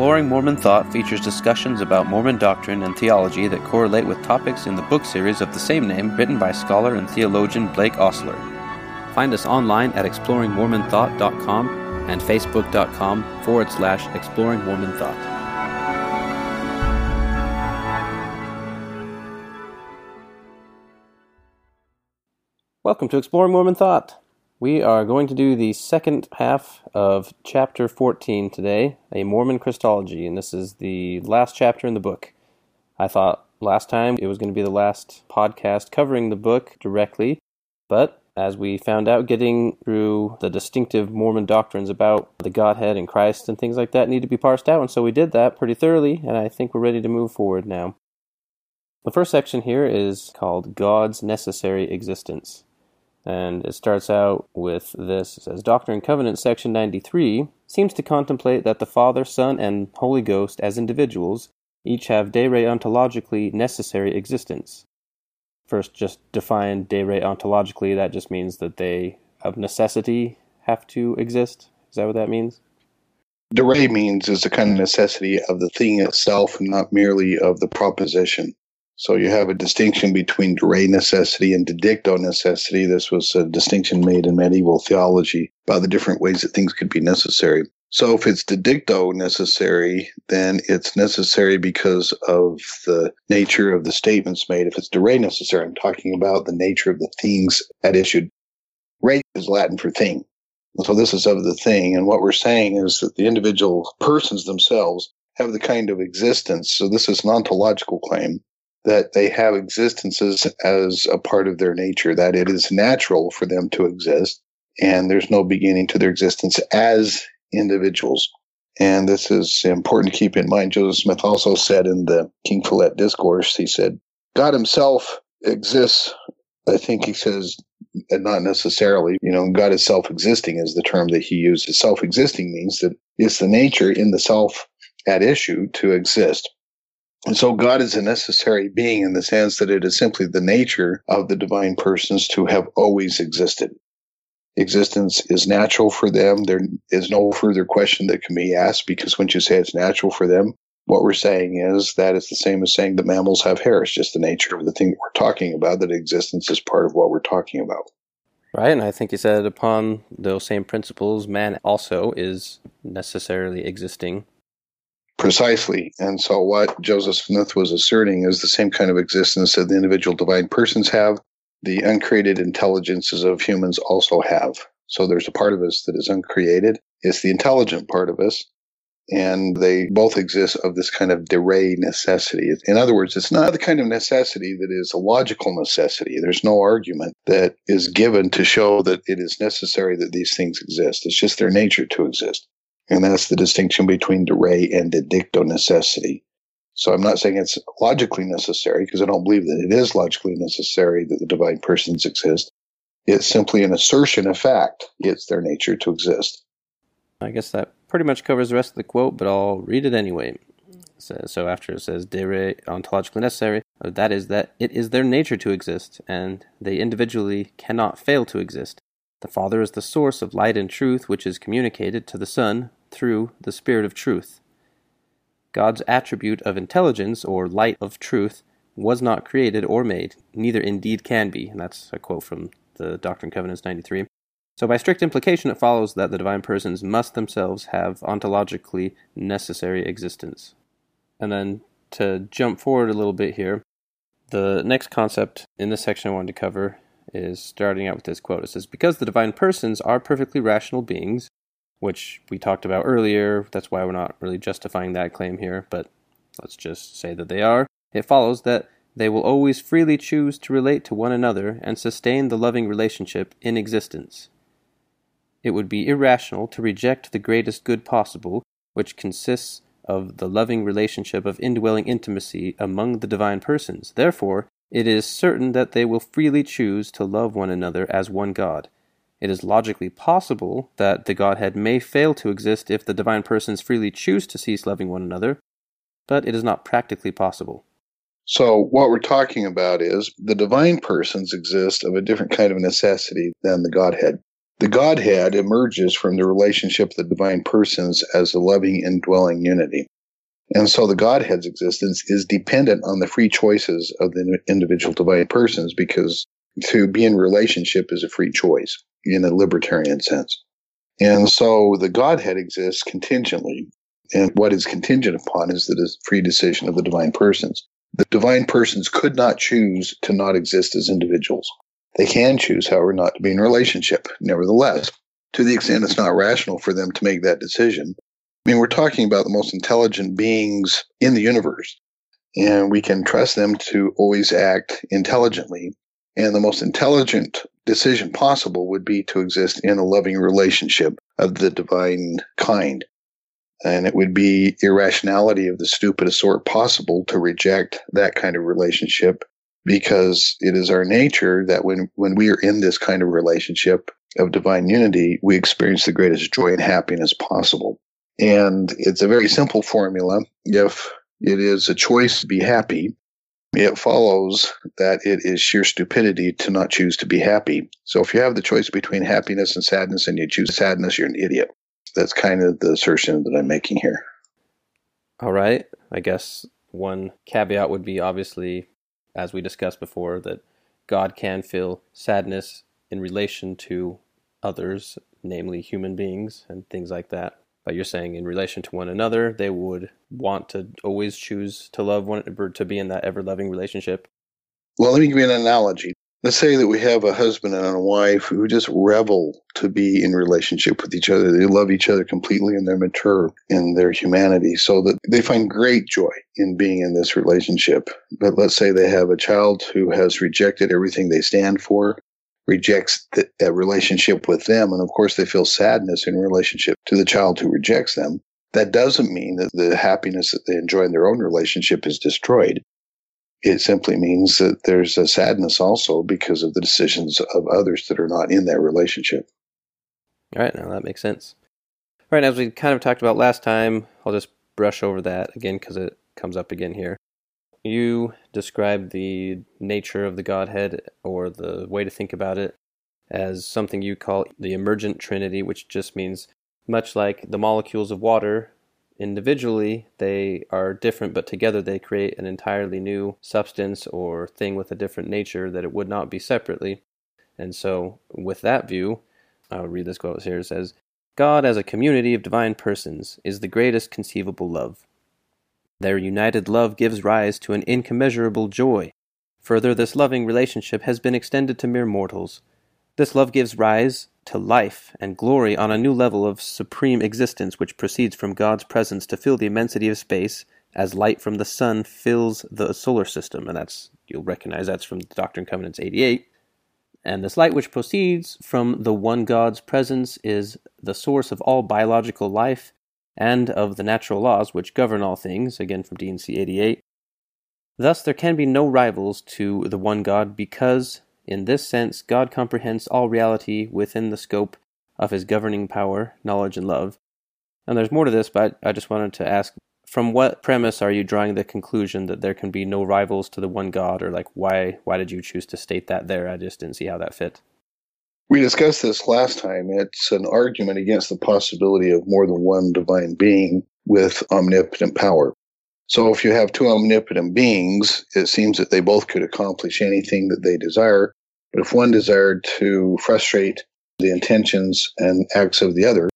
Exploring Mormon Thought features discussions about Mormon doctrine and theology that correlate with topics in the book series of the same name written by scholar and theologian Blake Ostler. Find us online at exploringmormonthought.com and facebook.com forward slash exploring Mormon Thought. Welcome to Exploring Mormon Thought. We are going to do the second half of chapter 14 today, a Mormon Christology, and this is the last chapter in the book. I thought last time it was going to be the last podcast covering the book directly, but as we found out, getting through the distinctive Mormon doctrines about the Godhead and Christ and things like that need to be parsed out, and so we did that pretty thoroughly, and I think we're ready to move forward now. The first section here is called God's Necessary Existence. And it starts out with this. It says Doctrine and section 93, seems to contemplate that the Father, Son, and Holy Ghost, as individuals, each have de re ontologically necessary existence. First, just define de re ontologically. That just means that they, of necessity, have to exist. Is that what that means? De re means is the kind of necessity of the thing itself, not merely of the proposition. So you have a distinction between de re necessity and de dicto necessity. This was a distinction made in medieval theology about the different ways that things could be necessary. So if it's de dicto necessary, then it's necessary because of the nature of the statements made. If it's de re necessary, I'm talking about the nature of the things at issue. Re is Latin for thing. So this is of the thing. And what we're saying is that the individual persons themselves have the kind of existence. So this is an ontological claim that they have existences as a part of their nature, that it is natural for them to exist, and there's no beginning to their existence as individuals. And this is important to keep in mind. Joseph Smith also said in the King Follett Discourse, he said, God himself exists. I think he says, and not necessarily, you know, God is self existing is the term that he uses. Self existing means that it's the nature in the self at issue to exist. And so God is a necessary being in the sense that it is simply the nature of the divine persons to have always existed. Existence is natural for them. There is no further question that can be asked because when you say it's natural for them, what we're saying is that it's the same as saying that mammals have hair. It's just the nature of the thing that we're talking about, that existence is part of what we're talking about. Right, and I think you said upon those same principles, man also is necessarily existing Precisely. And so, what Joseph Smith was asserting is the same kind of existence that the individual divine persons have, the uncreated intelligences of humans also have. So, there's a part of us that is uncreated, it's the intelligent part of us. And they both exist of this kind of de re necessity. In other words, it's not the kind of necessity that is a logical necessity. There's no argument that is given to show that it is necessary that these things exist. It's just their nature to exist. And that's the distinction between de re and de dicto necessity. So I'm not saying it's logically necessary because I don't believe that it is logically necessary that the divine persons exist. It's simply an assertion of fact. It's their nature to exist. I guess that pretty much covers the rest of the quote, but I'll read it anyway. So, so after it says de re ontologically necessary, uh, that is that it is their nature to exist, and they individually cannot fail to exist. The Father is the source of light and truth which is communicated to the Son through the Spirit of truth. God's attribute of intelligence, or light of truth, was not created or made, neither indeed can be. And that's a quote from the Doctrine and Covenants 93. So, by strict implication, it follows that the divine persons must themselves have ontologically necessary existence. And then to jump forward a little bit here, the next concept in this section I wanted to cover is starting out with this quote. It says, Because the divine persons are perfectly rational beings, which we talked about earlier. That's why we're not really justifying that claim here, but let's just say that they are. It follows that they will always freely choose to relate to one another and sustain the loving relationship in existence. It would be irrational to reject the greatest good possible, which consists of the loving relationship of indwelling intimacy among the divine persons. Therefore, it is certain that they will freely choose to love one another as one God it is logically possible that the Godhead may fail to exist if the divine persons freely choose to cease loving one another, but it is not practically possible. So, what we're talking about is the divine persons exist of a different kind of necessity than the Godhead. The Godhead emerges from the relationship of the divine persons as a loving indwelling unity. And so the Godhead's existence is dependent on the free choices of the individual divine persons because to be in relationship is a free choice in a libertarian sense. And so the Godhead exists contingently. And what is contingent upon is the free decision of the divine persons. The divine persons could not choose to not exist as individuals. They can choose, however, not to be in relationship. Nevertheless, to the extent it's not rational for them to make that decision, I mean, we're talking about the most intelligent beings in the universe, and we can trust them to always act intelligently. And the most intelligent decision possible would be to exist in a loving relationship of the divine kind. And it would be irrationality of the stupidest sort possible to reject that kind of relationship because it is our nature that when, when we are in this kind of relationship of divine unity, we experience the greatest joy and happiness possible. And it's a very simple formula. If it is a choice to be happy, it follows that it is sheer stupidity to not choose to be happy. So if you have the choice between happiness and sadness and you choose sadness, you're an idiot. That's kind of the assertion that I'm making here. All right. I guess one caveat would be obviously, as we discussed before, that God can feel sadness in relation to others, namely human beings and things like that. But you're saying in relation to one another, they would want to always choose to love one or to be in that ever loving relationship. Well, let me give you an analogy. Let's say that we have a husband and a wife who just revel to be in relationship with each other. They love each other completely and they're mature in their humanity so that they find great joy in being in this relationship. But let's say they have a child who has rejected everything they stand for rejects the, a relationship with them. And of course, they feel sadness in relationship to the child who rejects them. That doesn't mean that the happiness that they enjoy in their own relationship is destroyed. It simply means that there's a sadness also because of the decisions of others that are not in that relationship. All right, now that makes sense. All right, as we kind of talked about last time, I'll just brush over that again because it comes up again here you describe the nature of the Godhead or the way to think about it as something you call the emergent trinity, which just means much like the molecules of water, individually they are different, but together they create an entirely new substance or thing with a different nature that it would not be separately. And so, with that view, I'll read this quote here. It says, God as a community of divine persons is the greatest conceivable love. Their united love gives rise to an incommensurable joy. Further, this loving relationship has been extended to mere mortals. This love gives rise to life and glory on a new level of supreme existence which proceeds from God's presence to fill the immensity of space as light from the sun fills the solar system. And that's, you'll recognize that's from Doctrine and Covenants 88. And this light which proceeds from the one God's presence is the source of all biological life and of the natural laws which govern all things, again from D&C 88. Thus there can be no rivals to the one God, because, in this sense, God comprehends all reality within the scope of his governing power, knowledge, and love. And there's more to this, but I just wanted to ask from what premise are you drawing the conclusion that there can be no rivals to the one God, or like why why did you choose to state that there? I just didn't see how that fit. We discussed this last time. It's an argument against the possibility of more than one divine being with omnipotent power. So if you have two omnipotent beings, it seems that they both could accomplish anything that they desire. But if one desired to frustrate the intentions and acts of the other,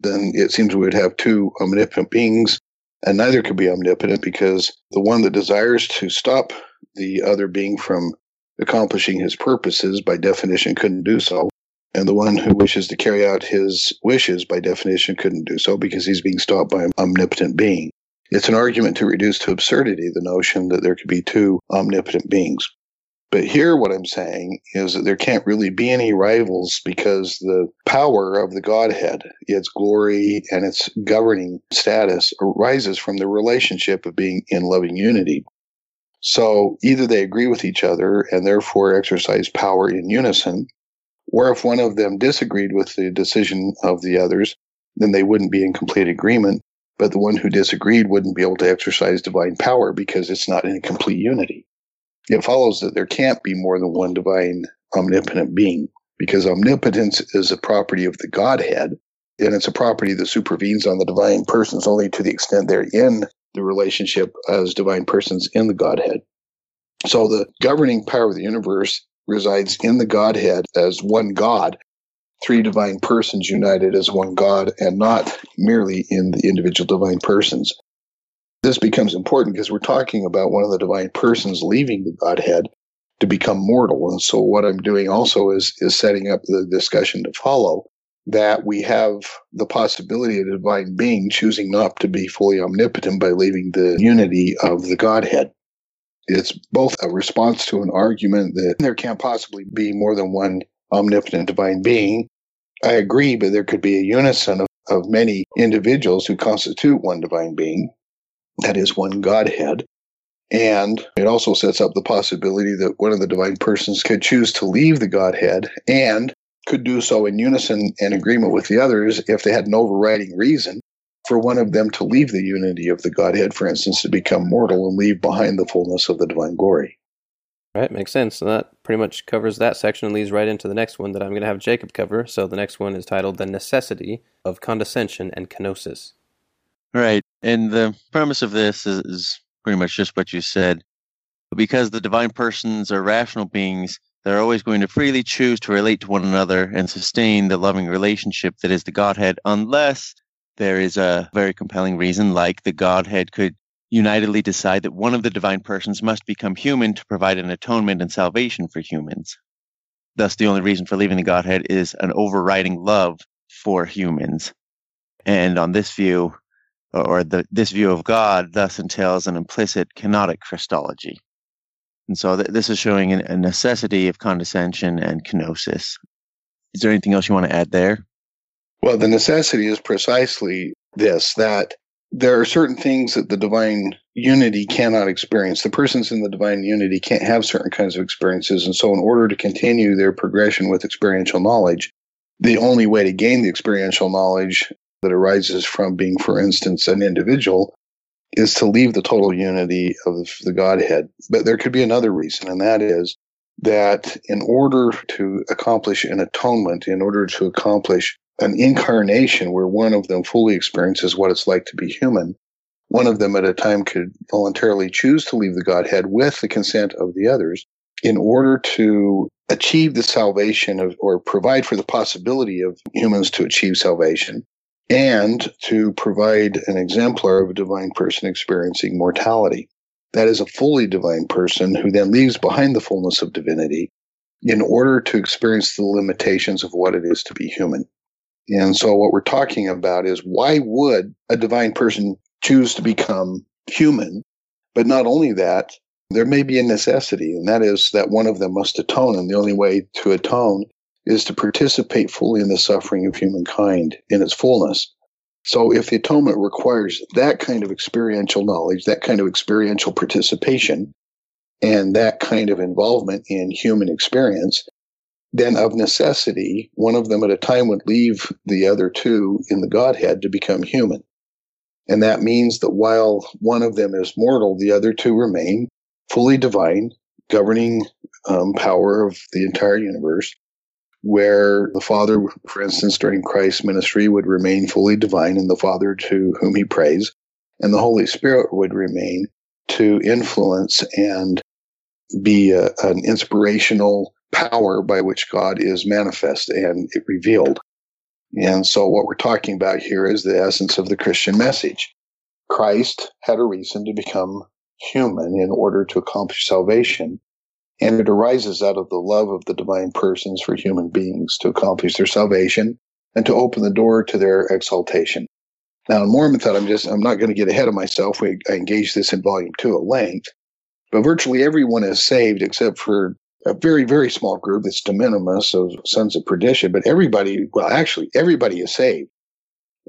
then it seems we would have two omnipotent beings, and neither could be omnipotent because the one that desires to stop the other being from accomplishing his purposes by definition couldn't do so. And the one who wishes to carry out his wishes, by definition, couldn't do so because he's being stopped by an omnipotent being. It's an argument to reduce to absurdity the notion that there could be two omnipotent beings. But here, what I'm saying is that there can't really be any rivals because the power of the Godhead, its glory and its governing status, arises from the relationship of being in loving unity. So either they agree with each other and therefore exercise power in unison, or if one of them disagreed with the decision of the others, then they wouldn't be in complete agreement. But the one who disagreed wouldn't be able to exercise divine power because it's not in complete unity. It follows that there can't be more than one divine omnipotent being because omnipotence is a property of the Godhead, and it's a property that supervenes on the divine persons only to the extent they're in the relationship as divine persons in the Godhead. So the governing power of the universe resides in the Godhead as one God, three divine persons united as one God, and not merely in the individual divine persons. This becomes important because we're talking about one of the divine persons leaving the Godhead to become mortal. And so what I'm doing also is is setting up the discussion to follow that we have the possibility of a divine being choosing not to be fully omnipotent by leaving the unity of the Godhead. It's both a response to an argument that there can't possibly be more than one omnipotent divine being. I agree, but there could be a unison of, of many individuals who constitute one divine being, that is, one Godhead. And it also sets up the possibility that one of the divine persons could choose to leave the Godhead and could do so in unison and agreement with the others if they had an overriding reason for one of them to leave the unity of the Godhead, for instance, to become mortal and leave behind the fullness of the divine glory. Right, makes sense. So that pretty much covers that section and leads right into the next one that I'm going to have Jacob cover. So the next one is titled The Necessity of Condescension and Kenosis. Right. And the premise of this is, is pretty much just what you said. Because the divine persons are rational beings, they're always going to freely choose to relate to one another and sustain the loving relationship that is the Godhead, unless there is a very compelling reason, like the Godhead could unitedly decide that one of the divine persons must become human to provide an atonement and salvation for humans. Thus, the only reason for leaving the Godhead is an overriding love for humans. And on this view, or the, this view of God, thus entails an implicit kenotic Christology. And so th- this is showing a necessity of condescension and kenosis. Is there anything else you want to add there? Well, the necessity is precisely this that there are certain things that the divine unity cannot experience. The persons in the divine unity can't have certain kinds of experiences. And so, in order to continue their progression with experiential knowledge, the only way to gain the experiential knowledge that arises from being, for instance, an individual is to leave the total unity of the Godhead. But there could be another reason, and that is that in order to accomplish an atonement, in order to accomplish an incarnation where one of them fully experiences what it's like to be human, one of them at a time could voluntarily choose to leave the Godhead with the consent of the others in order to achieve the salvation of, or provide for the possibility of humans to achieve salvation and to provide an exemplar of a divine person experiencing mortality. That is a fully divine person who then leaves behind the fullness of divinity in order to experience the limitations of what it is to be human. And so what we're talking about is why would a divine person choose to become human? But not only that, there may be a necessity, and that is that one of them must atone. And the only way to atone is to participate fully in the suffering of humankind in its fullness. So if the atonement requires that kind of experiential knowledge, that kind of experiential participation, and that kind of involvement in human experience, then of necessity, one of them at a time would leave the other two in the Godhead to become human. And that means that while one of them is mortal, the other two remain fully divine, governing um, power of the entire universe, where the Father, for instance, during Christ's ministry would remain fully divine and the Father to whom he prays, and the Holy Spirit would remain to influence and be a, an inspirational power by which God is manifest and revealed. And so what we're talking about here is the essence of the Christian message. Christ had a reason to become human in order to accomplish salvation. And it arises out of the love of the divine persons for human beings to accomplish their salvation and to open the door to their exaltation. Now, in Mormon thought, I'm just, I'm not going to get ahead of myself. We, I engage this in volume two at length, but virtually everyone is saved except for a very, very small group that's de minimis of sons of perdition, but everybody, well, actually, everybody is saved.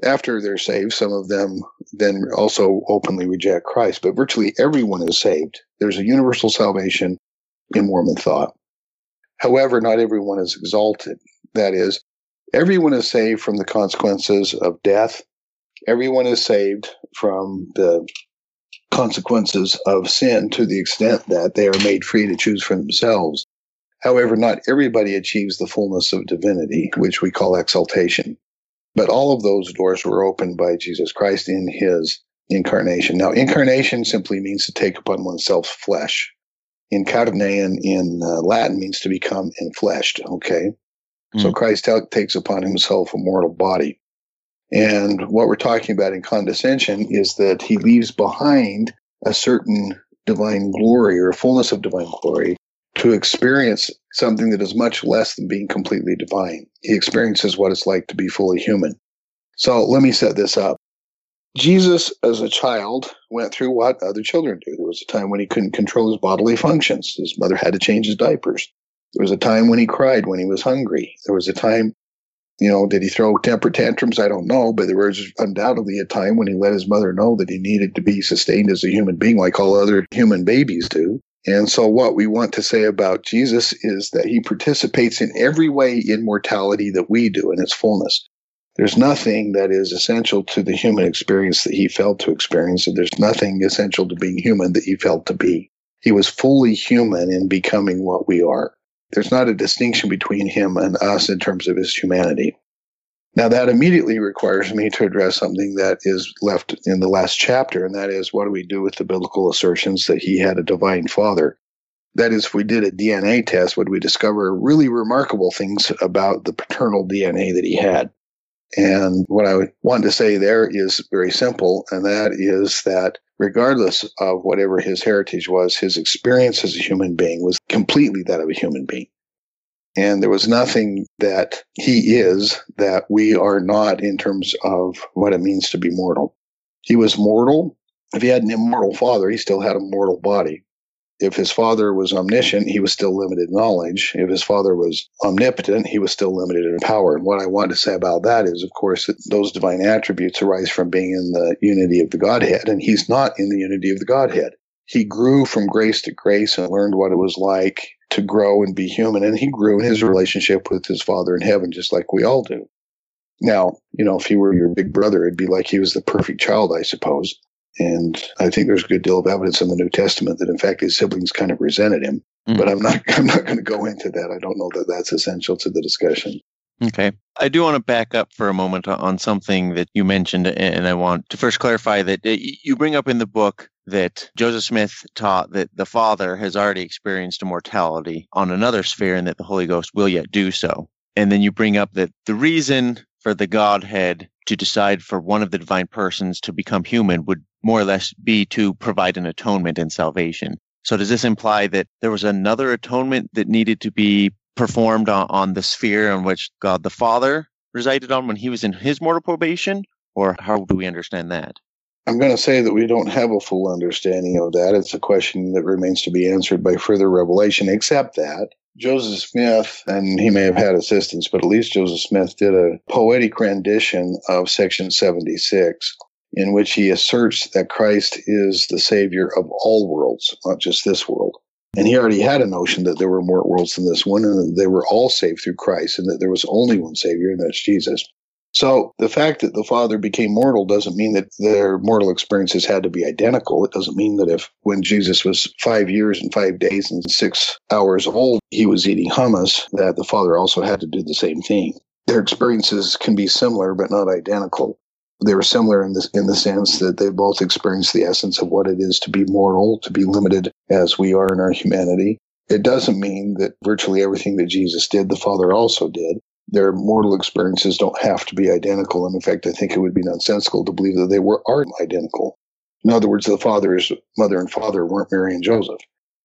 After they're saved, some of them then also openly reject Christ, but virtually everyone is saved. There's a universal salvation in Mormon thought. However, not everyone is exalted. That is, everyone is saved from the consequences of death. Everyone is saved from the consequences of sin to the extent that they are made free to choose for themselves. However, not everybody achieves the fullness of divinity, which we call exaltation. But all of those doors were opened by Jesus Christ in his incarnation. Now, incarnation simply means to take upon oneself flesh. Incarnate in uh, Latin means to become enfleshed, okay? Mm. So Christ takes upon himself a mortal body. And what we're talking about in condescension is that he leaves behind a certain divine glory or fullness of divine glory to experience something that is much less than being completely divine. He experiences what it's like to be fully human. So let me set this up. Jesus, as a child, went through what other children do. There was a time when he couldn't control his bodily functions. His mother had to change his diapers. There was a time when he cried when he was hungry. There was a time, you know, did he throw temper tantrums? I don't know, but there was undoubtedly a time when he let his mother know that he needed to be sustained as a human being like all other human babies do. And so, what we want to say about Jesus is that he participates in every way in mortality that we do in its fullness. There's nothing that is essential to the human experience that he felt to experience, and there's nothing essential to being human that he felt to be. He was fully human in becoming what we are. There's not a distinction between him and us in terms of his humanity. Now, that immediately requires me to address something that is left in the last chapter, and that is what do we do with the biblical assertions that he had a divine father? That is, if we did a DNA test, would we discover really remarkable things about the paternal DNA that he had? And what I want to say there is very simple, and that is that regardless of whatever his heritage was, his experience as a human being was completely that of a human being. And there was nothing that he is that we are not in terms of what it means to be mortal. He was mortal. If he had an immortal father, he still had a mortal body. If his father was omniscient, he was still limited in knowledge. If his father was omnipotent, he was still limited in power. And what I want to say about that is, of course, that those divine attributes arise from being in the unity of the Godhead, and he's not in the unity of the Godhead. He grew from grace to grace and learned what it was like to grow and be human. And he grew in his relationship with his father in heaven, just like we all do. Now, you know, if he were your big brother, it'd be like he was the perfect child, I suppose. And I think there's a good deal of evidence in the New Testament that, in fact, his siblings kind of resented him. Mm-hmm. But I'm not, I'm not going to go into that. I don't know that that's essential to the discussion. Okay. I do want to back up for a moment on something that you mentioned, and I want to first clarify that uh, you bring up in the book that Joseph Smith taught that the Father has already experienced immortality on another sphere and that the Holy Ghost will yet do so. And then you bring up that the reason for the Godhead to decide for one of the divine persons to become human would more or less be to provide an atonement and salvation. So does this imply that there was another atonement that needed to be performed on, on the sphere on which God the Father resided on when he was in his mortal probation? Or how do we understand that? I'm going to say that we don't have a full understanding of that. It's a question that remains to be answered by further revelation, except that Joseph Smith, and he may have had assistance, but at least Joseph Smith did a poetic rendition of section 76 in which he asserts that Christ is the savior of all worlds, not just this world. And he already had a notion that there were more worlds than this one, and that they were all saved through Christ, and that there was only one Savior, and that's Jesus. So the fact that the Father became mortal doesn't mean that their mortal experiences had to be identical. It doesn't mean that if when Jesus was five years and five days and six hours old, he was eating hummus, that the Father also had to do the same thing. Their experiences can be similar, but not identical they were similar in the in the sense that they both experienced the essence of what it is to be mortal, to be limited as we are in our humanity. It doesn't mean that virtually everything that Jesus did, the Father also did. Their mortal experiences don't have to be identical. And in fact, I think it would be nonsensical to believe that they were are identical. In other words, the father's mother and father weren't Mary and Joseph,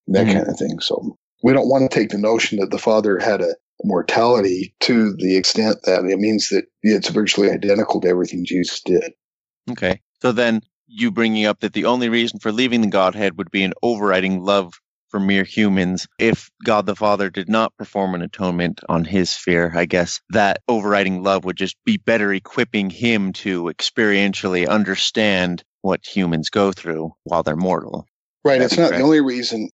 that mm-hmm. kind of thing. So we don't want to take the notion that the father had a mortality to the extent that it means that it's virtually identical to everything Jesus did. Okay. So then you bringing up that the only reason for leaving the Godhead would be an overriding love for mere humans. If God the Father did not perform an atonement on his sphere, I guess that overriding love would just be better equipping him to experientially understand what humans go through while they're mortal. Right. It's not correct? the only reason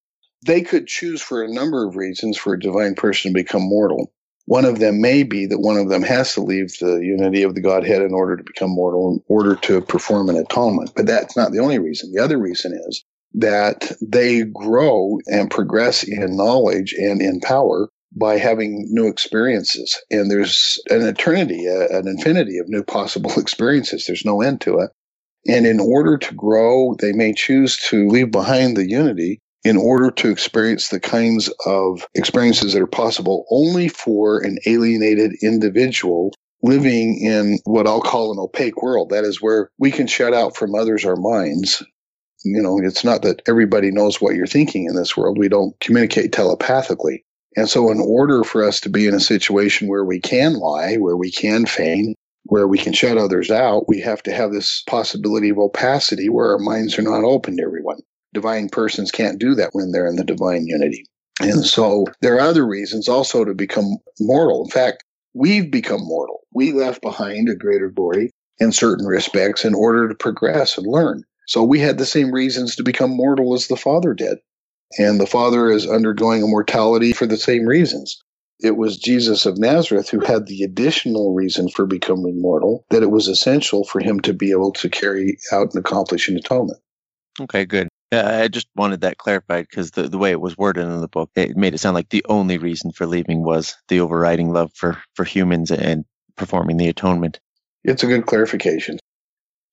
they could choose for a number of reasons for a divine person to become mortal. One of them may be that one of them has to leave the unity of the Godhead in order to become mortal, in order to perform an atonement. But that's not the only reason. The other reason is that they grow and progress in knowledge and in power by having new experiences. And there's an eternity, an infinity of new possible experiences. There's no end to it. And in order to grow, they may choose to leave behind the unity in order to experience the kinds of experiences that are possible only for an alienated individual living in what I'll call an opaque world. That is where we can shut out from others our minds. You know, it's not that everybody knows what you're thinking in this world. We don't communicate telepathically. And so, in order for us to be in a situation where we can lie, where we can feign, where we can shut others out, we have to have this possibility of opacity where our minds are not open to everyone. Divine persons can't do that when they're in the divine unity. And so there are other reasons also to become mortal. In fact, we've become mortal. We left behind a greater glory in certain respects in order to progress and learn. So we had the same reasons to become mortal as the Father did. And the Father is undergoing a mortality for the same reasons it was Jesus of Nazareth who had the additional reason for becoming mortal, that it was essential for him to be able to carry out and accomplish an atonement. Okay, good. Uh, I just wanted that clarified because the, the way it was worded in the book, it made it sound like the only reason for leaving was the overriding love for, for humans and performing the atonement. It's a good clarification.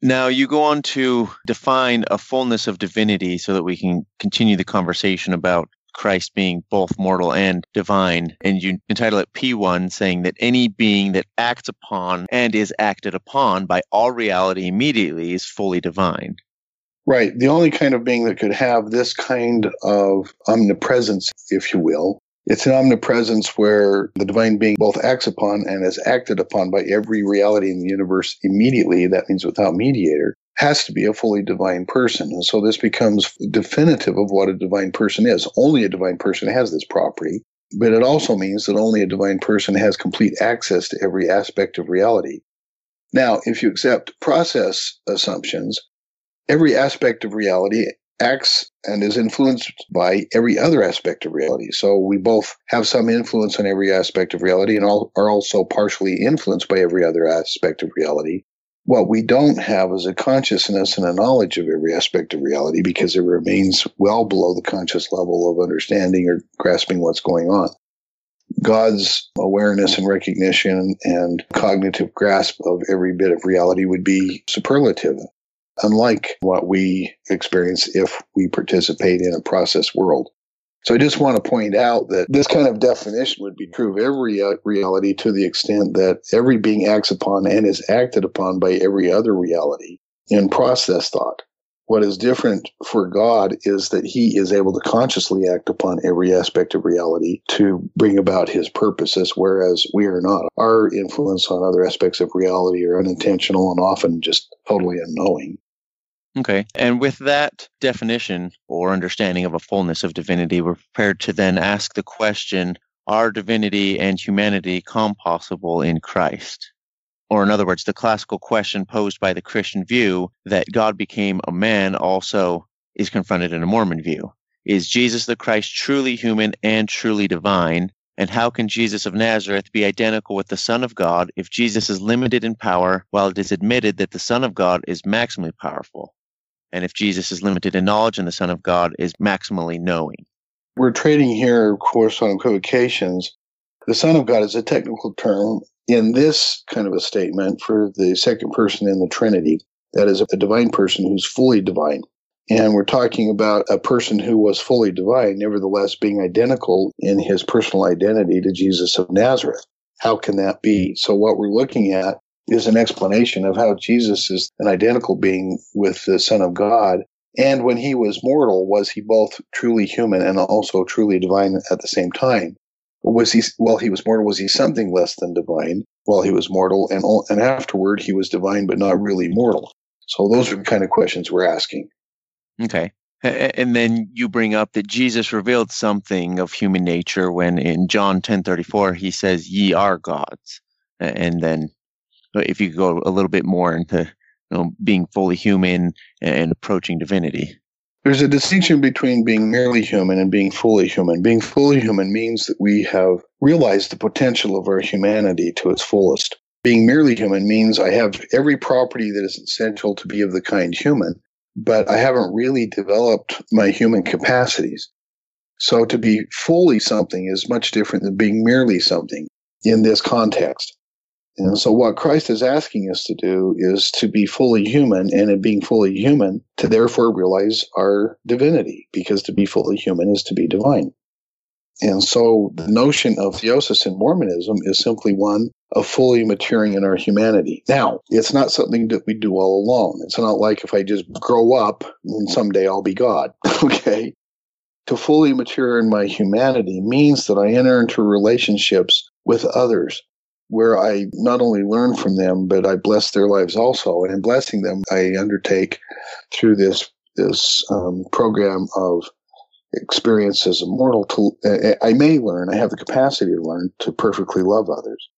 Now, you go on to define a fullness of divinity so that we can continue the conversation about Christ being both mortal and divine. And you entitle it P1, saying that any being that acts upon and is acted upon by all reality immediately is fully divine. Right. The only kind of being that could have this kind of omnipresence, if you will, it's an omnipresence where the divine being both acts upon and is acted upon by every reality in the universe immediately. That means without mediator has to be a fully divine person. And so this becomes definitive of what a divine person is. Only a divine person has this property, but it also means that only a divine person has complete access to every aspect of reality. Now, if you accept process assumptions, every aspect of reality acts and is influenced by every other aspect of reality. So we both have some influence on every aspect of reality and all, are also partially influenced by every other aspect of reality. What we don't have is a consciousness and a knowledge of every aspect of reality because it remains well below the conscious level of understanding or grasping what's going on. God's awareness and recognition and cognitive grasp of every bit of reality would be superlative, unlike what we experience if we participate in a process world. So I just want to point out that this kind of definition would be true of every uh, reality to the extent that every being acts upon and is acted upon by every other reality in process thought. What is different for God is that he is able to consciously act upon every aspect of reality to bring about his purposes, whereas we are not. Our influence on other aspects of reality are unintentional and often just totally unknowing. Okay. And with that definition or understanding of a fullness of divinity, we're prepared to then ask the question are divinity and humanity compossible in Christ? Or, in other words, the classical question posed by the Christian view that God became a man also is confronted in a Mormon view. Is Jesus the Christ truly human and truly divine? And how can Jesus of Nazareth be identical with the Son of God if Jesus is limited in power while it is admitted that the Son of God is maximally powerful? and if Jesus is limited in knowledge and the Son of God is maximally knowing. We're trading here, of course, on equivocations. The Son of God is a technical term in this kind of a statement for the second person in the Trinity. That is a divine person who's fully divine. And we're talking about a person who was fully divine, nevertheless being identical in his personal identity to Jesus of Nazareth. How can that be? So, what we're looking at is an explanation of how Jesus is an identical being with the Son of God. And when he was mortal, was he both truly human and also truly divine at the same time? Was he, while he was mortal, was he something less than divine while he was mortal? And, and afterward, he was divine, but not really mortal. So those are the kind of questions we're asking. Okay. And then you bring up that Jesus revealed something of human nature when in John 10:34 he says ye are gods. And then uh, if you go a little bit more into you know, being fully human and approaching divinity. There's a distinction between being merely human and being fully human. Being fully human means that we have realized the potential of our humanity to its fullest. Being merely human means I have every property that is essential to be of the kind human, but I haven't really developed my human capacities. So to be fully something is much different than being merely something in this context. And so what Christ is asking us to do is to be fully human and in being fully human to therefore realize our divinity because to be fully human is to be divine. And so the notion of theosis in Mormonism is simply one of fully maturing in our humanity. Now, it's not something that we do all alone. It's not like if I just grow up and someday I'll be God. okay. To fully mature in my humanity means that I enter into relationships with others where I not only learn from them, but I bless their lives also. And in blessing them, I undertake through this this um, program of experience as a mortal to I may learn, I have the capacity to learn to perfectly love others.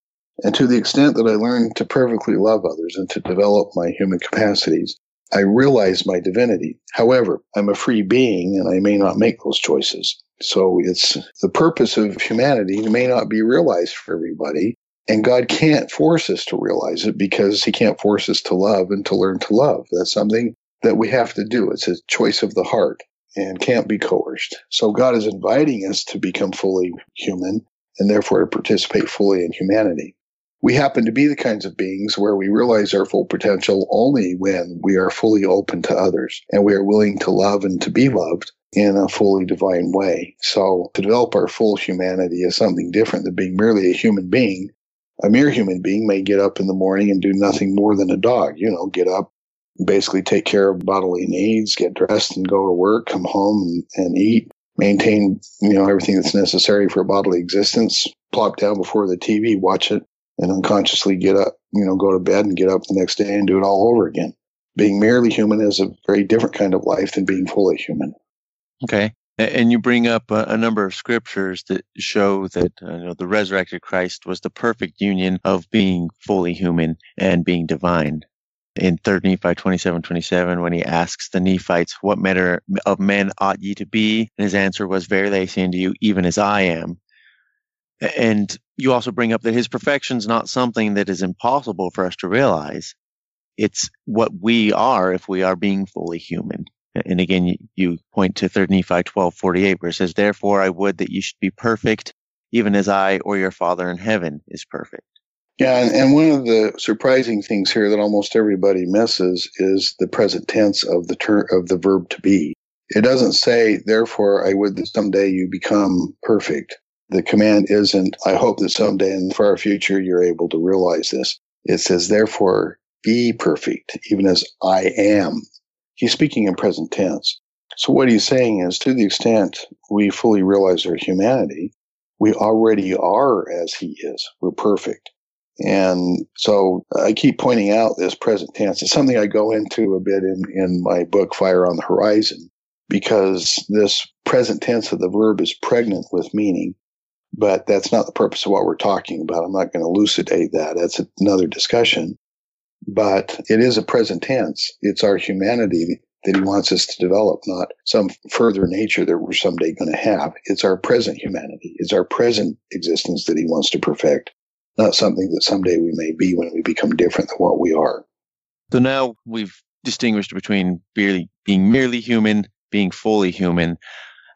And to the extent that I learn to perfectly love others and to develop my human capacities, I realize my divinity. However, I'm a free being and I may not make those choices. So it's the purpose of humanity may not be realized for everybody. And God can't force us to realize it because he can't force us to love and to learn to love. That's something that we have to do. It's a choice of the heart and can't be coerced. So God is inviting us to become fully human and therefore to participate fully in humanity. We happen to be the kinds of beings where we realize our full potential only when we are fully open to others and we are willing to love and to be loved in a fully divine way. So to develop our full humanity is something different than being merely a human being. A mere human being may get up in the morning and do nothing more than a dog, you know, get up, basically take care of bodily needs, get dressed and go to work, come home and, and eat, maintain, you know, everything that's necessary for a bodily existence, plop down before the TV, watch it, and unconsciously get up, you know, go to bed and get up the next day and do it all over again. Being merely human is a very different kind of life than being fully human. Okay. And you bring up a, number of scriptures that show that uh, you know, the resurrected Christ was the perfect union of being fully human and being divine in 3 Nephi 27 27 when he asks the Nephites, What manner of men ought ye to be? And his answer was, Verily I say unto you, even as I am. And you also bring up that his perfection is not something that is impossible for us to realize. It's what we are if we are being fully human. And again, you, point to 3 Nephi 12 48, where it says, Therefore I would that you should be perfect, even as I or your Father in heaven is perfect. Yeah, and, and one of the surprising things here that almost everybody misses is the present tense of the ter- of the verb to be. It doesn't say, therefore, I would that someday you become perfect. The command isn't, I hope that someday in the far future you're able to realize this. It says, therefore, be perfect, even as I am. He's speaking in present tense. So what he's saying is, to the extent we fully realize our humanity, we already are as he is. We're perfect. And so I keep pointing out this present tense. It's something I go into a bit in, in my book, Fire on the Horizon, because this present tense of the verb is pregnant with meaning. But that's not the purpose of what we're talking about. I'm not going to elucidate that. That's another discussion. But it is a present tense. It's our humanity that he wants us to develop, not some further nature that we're someday going to have. It's our present humanity. It's our present existence that he wants to perfect not something that someday we may be when we become different than what we are. So now we've distinguished between being merely human, being fully human.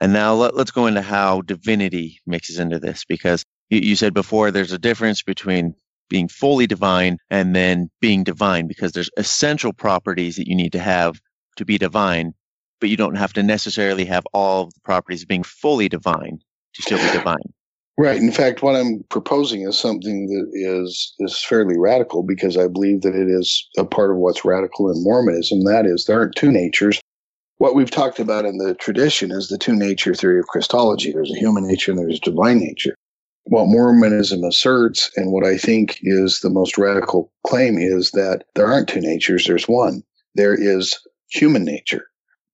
And now let, us go into how divinity mixes into this because you, you said before there's a difference between being fully divine and then being divine because there's essential properties that you need to have to be divine, but you don't have to necessarily have all the properties of being fully divine to still be divine. Right. In fact, what I'm proposing is something that is is fairly radical because I believe that it is a part of what's radical in Mormonism. That is, there aren't two natures. What we've talked about in the tradition is the two nature theory of Christology. There's a human nature and there's a divine nature. What Mormonism asserts, and what I think is the most radical claim, is that there aren't two natures. There's one. There is human nature,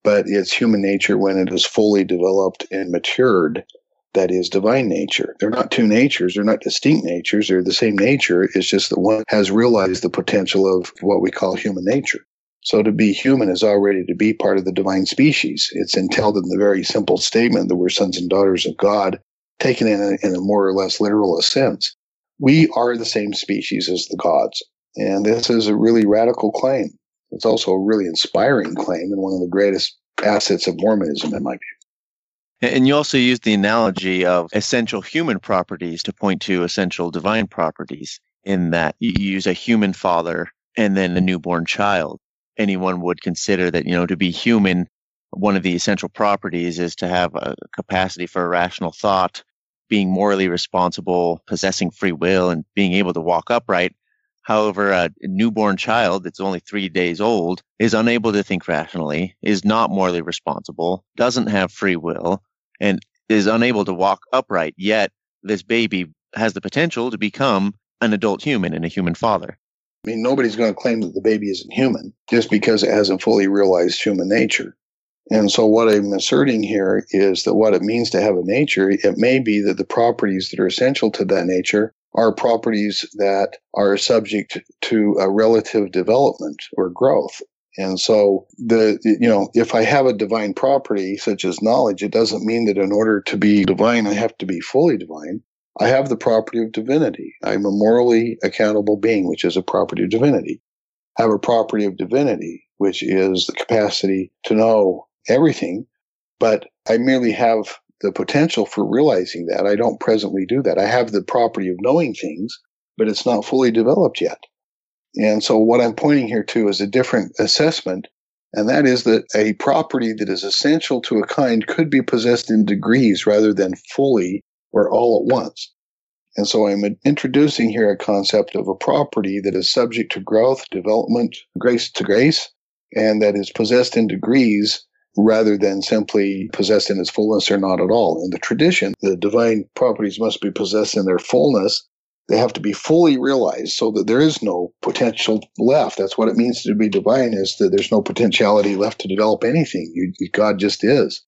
but it's human nature when it is fully developed and matured that is divine nature. They're not two natures. They're not distinct natures. They're the same nature. It's just that one has realized the potential of what we call human nature. So to be human is already to be part of the divine species. It's entailed in the very simple statement that we're sons and daughters of God, taken in a, in a more or less literal sense. We are the same species as the gods. And this is a really radical claim. It's also a really inspiring claim and one of the greatest assets of Mormonism, in my view. And you also use the analogy of essential human properties to point to essential divine properties in that you use a human father and then a newborn child. Anyone would consider that, you know, to be human, one of the essential properties is to have a capacity for rational thought, being morally responsible, possessing free will, and being able to walk upright. However, a newborn child that's only three days old is unable to think rationally, is not morally responsible, doesn't have free will, and is unable to walk upright. Yet this baby has the potential to become an adult human and a human father. I mean, nobody's going to claim that the baby isn't human just because it hasn't fully realized human nature. And so, what I'm asserting here is that what it means to have a nature, it may be that the properties that are essential to that nature are properties that are subject to a relative development or growth. And so the you know, if I have a divine property such as knowledge, it doesn't mean that in order to be divine I have to be fully divine. I have the property of divinity. I'm a morally accountable being, which is a property of divinity. I have a property of divinity, which is the capacity to know everything, but I merely have the potential for realizing that. I don't presently do that. I have the property of knowing things, but it's not fully developed yet. And so what I'm pointing here to is a different assessment, and that is that a property that is essential to a kind could be possessed in degrees rather than fully or all at once. And so I'm introducing here a concept of a property that is subject to growth, development, grace to grace, and that is possessed in degrees rather than simply possessed in its fullness or not at all. In the tradition, the divine properties must be possessed in their fullness. They have to be fully realized so that there is no potential left. That's what it means to be divine is that there's no potentiality left to develop anything. You, God just is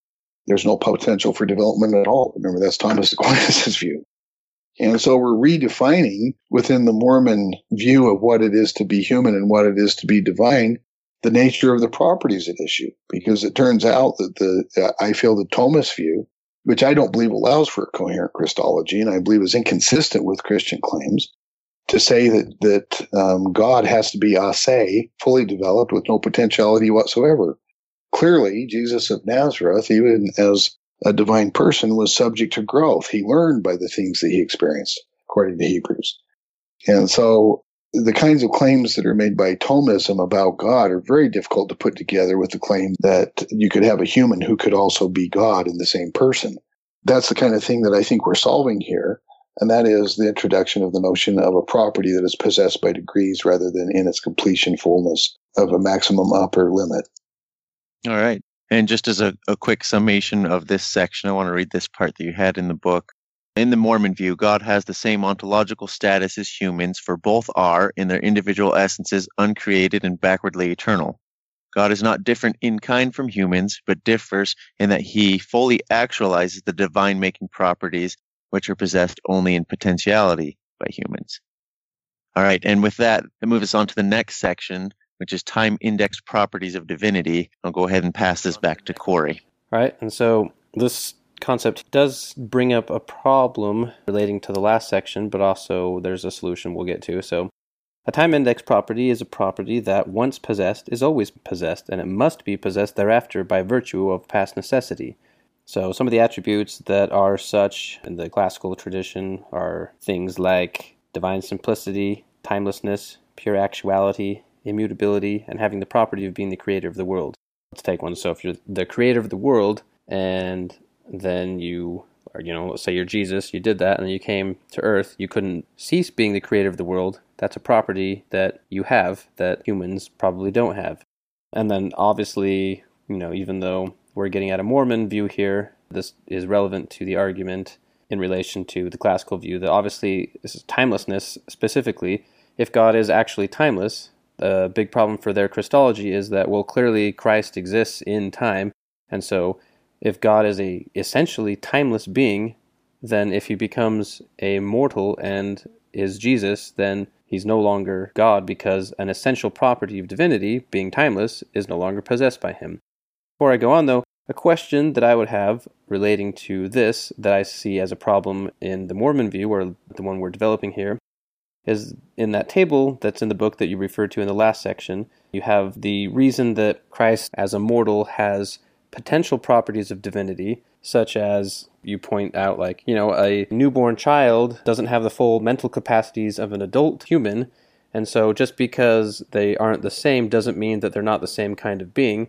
there's no potential for development at all. Remember, that's Thomas Aquinas' view. And so we're redefining within the Mormon view of what it is to be human and what it is to be divine, the nature of the properties at issue. Because it turns out that the, I feel the Thomas view, which I don't believe allows for a coherent Christology and I believe is inconsistent with Christian claims, to say that, that um, God has to be ase, fully developed with no potentiality whatsoever clearly Jesus of Nazareth, even as a divine person, was subject to growth. He learned by the things that he experienced, according to Hebrews. And so the kinds of claims that are made by Thomism about God are very difficult to put together with the claim that you could have a human who could also be God in the same person. That's the kind of thing that I think we're solving here. And that is the introduction of the notion of a property that is possessed by degrees rather than in its completion fullness of a maximum upper limit. All right. And just as a, a quick summation of this section, I want to read this part that you had in the book. In the Mormon view, God has the same ontological status as humans, for both are, in their individual essences, uncreated and backwardly eternal. God is not different in kind from humans, but differs in that he fully actualizes the divine making properties which are possessed only in potentiality by humans. All right, and with that, that moves us on to the next section, which is time indexed properties of divinity. I'll go ahead and pass this back to Corey. All right, and so this concept does bring up a problem relating to the last section, but also there's a solution we'll get to. So, a time index property is a property that, once possessed, is always possessed, and it must be possessed thereafter by virtue of past necessity. So, some of the attributes that are such in the classical tradition are things like divine simplicity, timelessness, pure actuality, immutability, and having the property of being the creator of the world. Let's take one. So if you're the creator of the world, and then you are, you know, let's say you're Jesus, you did that, and then you came to Earth, you couldn't cease being the creator of the world. That's a property that you have that humans probably don't have. And then obviously, you know, even though we're getting at a Mormon view here, this is relevant to the argument in relation to the classical view that obviously this is timelessness specifically. If God is actually timeless, the big problem for their Christology is that well clearly Christ exists in time and so if God is a essentially timeless being then if he becomes a mortal and is Jesus then he's no longer God because an essential property of divinity being timeless is no longer possessed by him before I go on though a question that I would have relating to this that I see as a problem in the Mormon view or the one we're developing here is in that table that's in the book that you referred to in the last section. You have the reason that Christ, as a mortal, has potential properties of divinity, such as you point out, like, you know, a newborn child doesn't have the full mental capacities of an adult human, and so just because they aren't the same doesn't mean that they're not the same kind of being.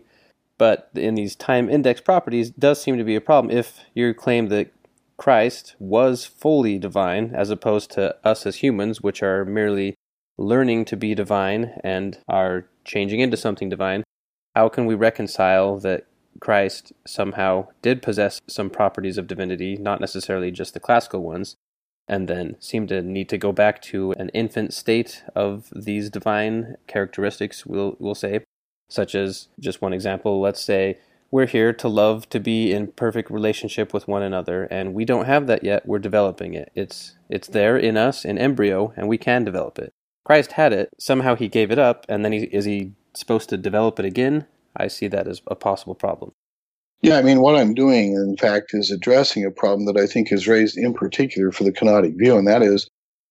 But in these time index properties does seem to be a problem if you claim that Christ was fully divine as opposed to us as humans, which are merely learning to be divine and are changing into something divine. How can we reconcile that Christ somehow did possess some properties of divinity, not necessarily just the classical ones, and then seemed to need to go back to an infant state of these divine characteristics, we'll, we'll say, such as just one example, let's say we're here to love to be in perfect relationship with one another and we don't have that yet we're developing it. It's it's there in us in embryo and we can develop it. Christ had it somehow he gave it up and then he, is he supposed to develop it again I see that as a possible problem. Yeah, I mean, what I'm doing, in fact, is addressing a problem that I think is raised in particular for the Kenotic view, and that is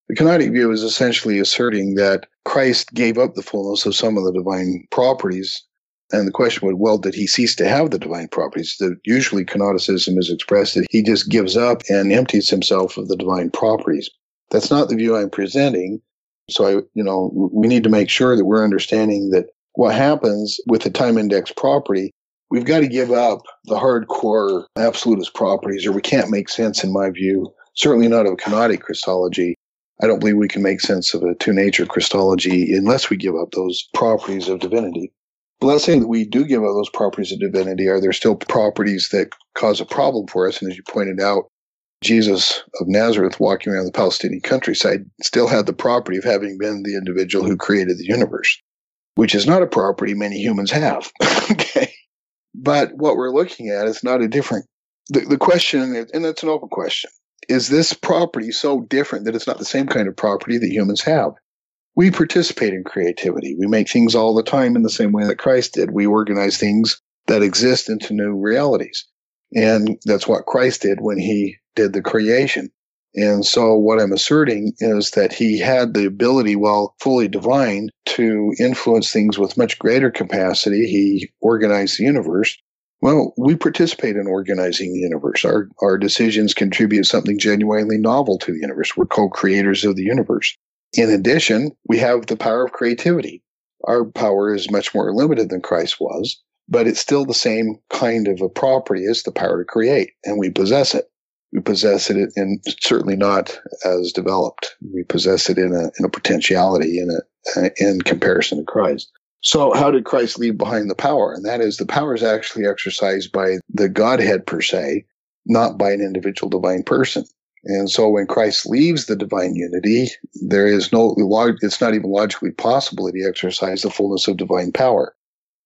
the Kenotic view is essentially asserting that Christ gave up the fullness of some of the divine properties. And the question would, well, did he cease to have the divine properties? That usually kenoticism is expressed that he just gives up and empties himself of the divine properties. That's not the view I'm presenting. So I, you know, we need to make sure that we're understanding that what happens with the time index property, we've got to give up the hardcore absolutist properties, or we can't make sense, in my view, certainly not of kenotic Christology. I don't believe we can make sense of a two nature Christology unless we give up those properties of divinity. But let's say that we do give up those properties of divinity. Are there still properties that cause a problem for us? And as you pointed out, Jesus of Nazareth walking around the Palestinian countryside still had the property of having been the individual who created the universe which is not a property many humans have. okay. But what we're looking at is not a different, the, the question, and it's an open question, is this property so different that it's not the same kind of property that humans have? We participate in creativity. We make things all the time in the same way that Christ did. We organize things that exist into new realities. And that's what Christ did when he did the creation. And so what I'm asserting is that he had the ability, while fully divine, to influence things with much greater capacity. He organized the universe. Well, we participate in organizing the universe. Our, our decisions contribute something genuinely novel to the universe. We're co-creators of the universe. In addition, we have the power of creativity. Our power is much more limited than Christ was, but it's still the same kind of a property as the power to create, and we possess it we possess it and certainly not as developed. We possess it in a in a potentiality in a in comparison to Christ. So how did Christ leave behind the power? And that is the power is actually exercised by the Godhead per se, not by an individual divine person. And so when Christ leaves the divine unity, there is no, it's not even logically possible that he exercise the fullness of divine power.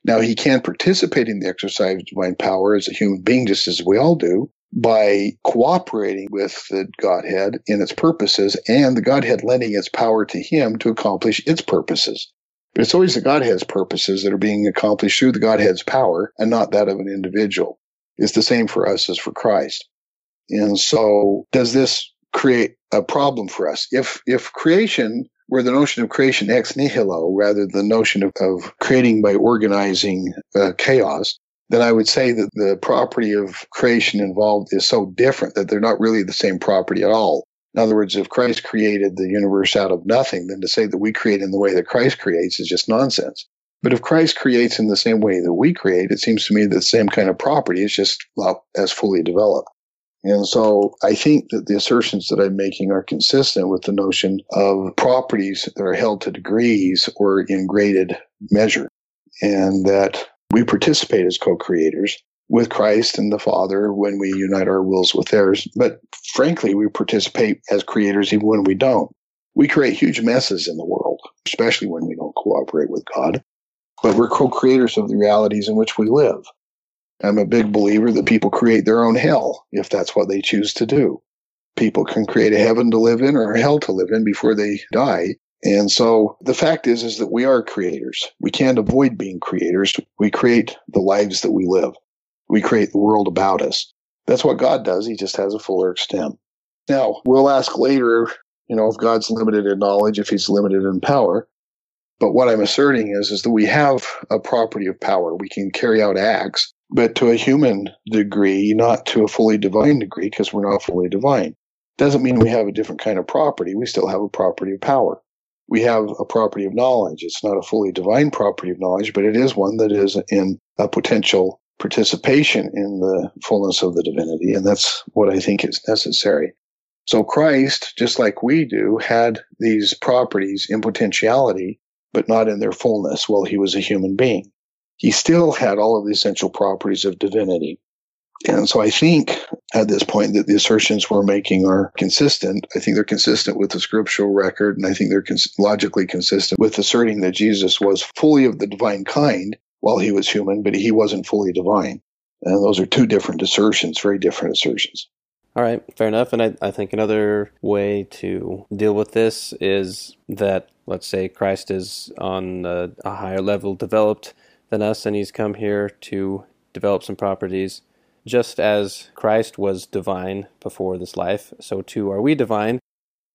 Now he can participate in the exercise of divine power as a human being, just as we all do, by cooperating with the Godhead in its purposes and the Godhead lending its power to him to accomplish its purposes. But it's always the Godhead's purposes that are being accomplished through the Godhead's power and not that of an individual. It's the same for us as for Christ. And so does this create a problem for us? If, if creation were the notion of creation ex nihilo rather than the notion of, of creating by organizing uh, chaos, then I would say that the property of creation involved is so different that they're not really the same property at all. In other words, if Christ created the universe out of nothing, then to say that we create in the way that Christ creates is just nonsense. But if Christ creates in the same way that we create, it seems to me that the same kind of property is just not as fully developed. And so I think that the assertions that I'm making are consistent with the notion of properties that are held to degrees or in graded measure. And that we participate as co-creators with Christ and the Father when we unite our wills with theirs. But frankly, we participate as creators even when we don't. We create huge messes in the world, especially when we don't cooperate with God. But we're co-creators of the realities in which we live. I'm a big believer that people create their own hell if that's what they choose to do. People can create a heaven to live in or a hell to live in before they die. And so the fact is, is that we are creators. We can't avoid being creators. We create the lives that we live. We create the world about us. That's what God does. He just has a fuller extent. Now, we'll ask later, you know, if God's limited in knowledge, if he's limited in power. But what I'm asserting is, is that we have a property of power. We can carry out acts but to a human degree, not to a fully divine degree, because we're not fully divine. Doesn't mean we have a different kind of property. We still have a property of power. We have a property of knowledge. It's not a fully divine property of knowledge, but it is one that is in a potential participation in the fullness of the divinity. And that's what I think is necessary. So Christ, just like we do, had these properties in potentiality, but not in their fullness while he was a human being. He still had all of the essential properties of divinity. And so I think at this point that the assertions we're making are consistent. I think they're consistent with the scriptural record, and I think they're cons- logically consistent with asserting that Jesus was fully of the divine kind while he was human, but he wasn't fully divine. And those are two different assertions, very different assertions. All right, fair enough. And I, I think another way to deal with this is that, let's say, Christ is on a, a higher level developed than us, and he's come here to develop some properties. Just as Christ was divine before this life, so too are we divine.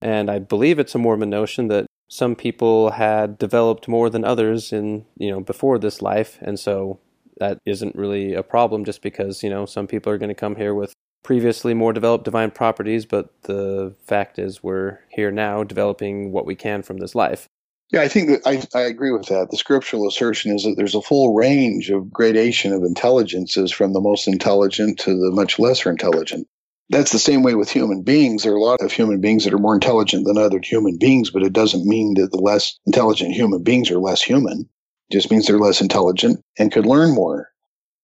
And I believe it's a Mormon notion that some people had developed more than others in, you know, before this life. And so that isn't really a problem just because, you know, some people are going to come here with previously more developed divine properties, but the fact is we're here now developing what we can from this life. Yeah, I think that I, I agree with that. The scriptural assertion is that there's a full range of gradation of intelligences from the most intelligent to the much lesser intelligent. That's the same way with human beings. There are a lot of human beings that are more intelligent than other human beings, but it doesn't mean that the less intelligent human beings are less human. It just means they're less intelligent and could learn more.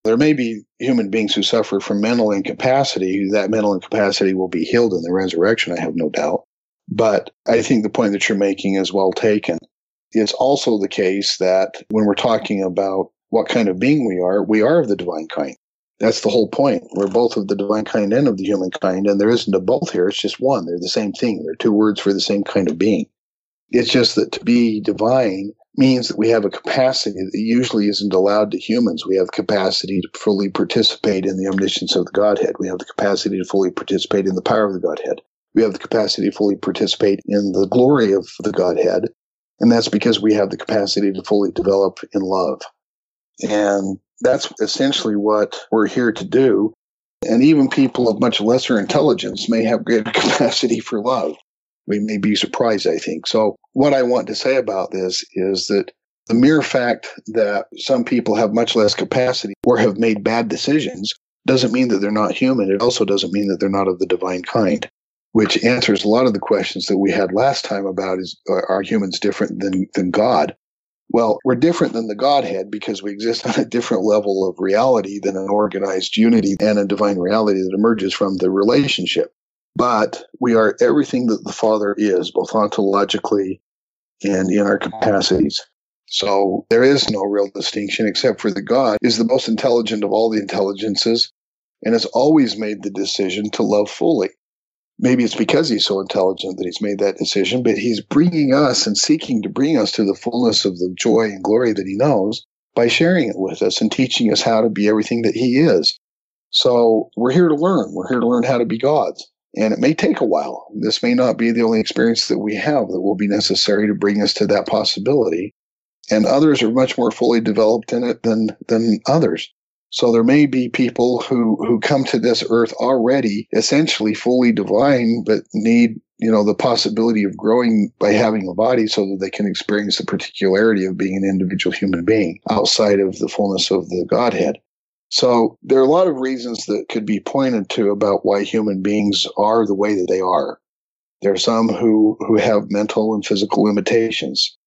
There may be human beings who suffer from mental incapacity. That mental incapacity will be healed in the resurrection, I have no doubt. But I think the point that you're making is well taken. It's also the case that when we're talking about what kind of being we are, we are of the divine kind. That's the whole point. We're both of the divine kind and of the human kind, and there isn't a both here. It's just one. They're the same thing. They're two words for the same kind of being. It's just that to be divine means that we have a capacity that usually isn't allowed to humans. We have the capacity to fully participate in the omniscience of the Godhead. We have the capacity to fully participate in the power of the Godhead. We have the capacity to fully participate in the glory of the Godhead. And that's because we have the capacity to fully develop in love. And that's essentially what we're here to do. And even people of much lesser intelligence may have greater capacity for love we may be surprised, I think. So, what I want to say about this is that the mere fact that some people have much less capacity or have made bad decisions doesn't mean that they're not human. It also doesn't mean that they're not of the divine kind, which answers a lot of the questions that we had last time about is uh, are humans different than, than God? Well, we're different than the Godhead because we exist on a different level of reality than an organized unity and a divine reality that emerges from the relationship but we are everything that the Father is, both ontologically and in our capacities. So there is no real distinction except for the God is the most intelligent of all the intelligences and has always made the decision to love fully. Maybe it's because he's so intelligent that he's made that decision, but he's bringing us and seeking to bring us to the fullness of the joy and glory that he knows by sharing it with us and teaching us how to be everything that he is. So we're here to learn. We're here to learn how to be gods. And it may take a while. This may not be the only experience that we have that will be necessary to bring us to that possibility. And others are much more fully developed in it than, than others. So there may be people who, who come to this earth already essentially fully divine, but need, you know, the possibility of growing by having a body so that they can experience the particularity of being an individual human being outside of the fullness of the Godhead. So there are a lot of reasons that could be pointed to about why human beings are the way that they are. There are some who, who have mental and physical limitations.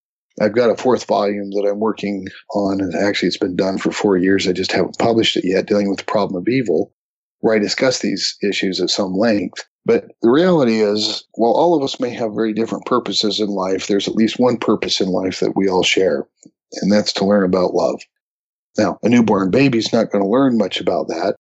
I've got a fourth volume that I'm working on, and actually it's been done for four years. I just haven't published it yet, dealing with the problem of evil, where I discuss these issues at some length. But the reality is, while all of us may have very different purposes in life, there's at least one purpose in life that we all share, and that's to learn about love. Now, a newborn baby's not going to learn much about that,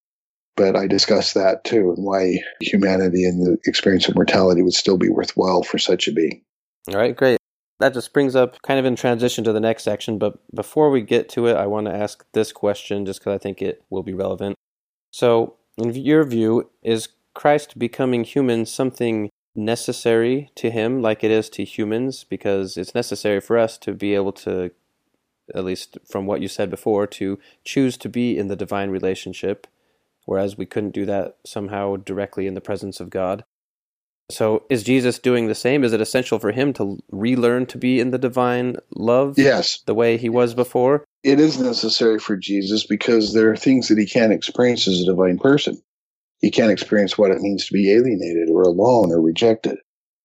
but I discuss that too and why humanity and the experience of mortality would still be worthwhile for such a being. All right, great. That just brings up kind of in transition to the next section, but before we get to it, I want to ask this question just because I think it will be relevant. So, in your view, is Christ becoming human something necessary to him like it is to humans? Because it's necessary for us to be able to at least from what you said before, to choose to be in the divine relationship, whereas we couldn't do that somehow directly in the presence of God. So is Jesus doing the same? Is it essential for him to relearn to be in the divine love? Yes. The way he was before? It is necessary for Jesus because there are things that he can't experience as a divine person. He can't experience what it means to be alienated or alone or rejected.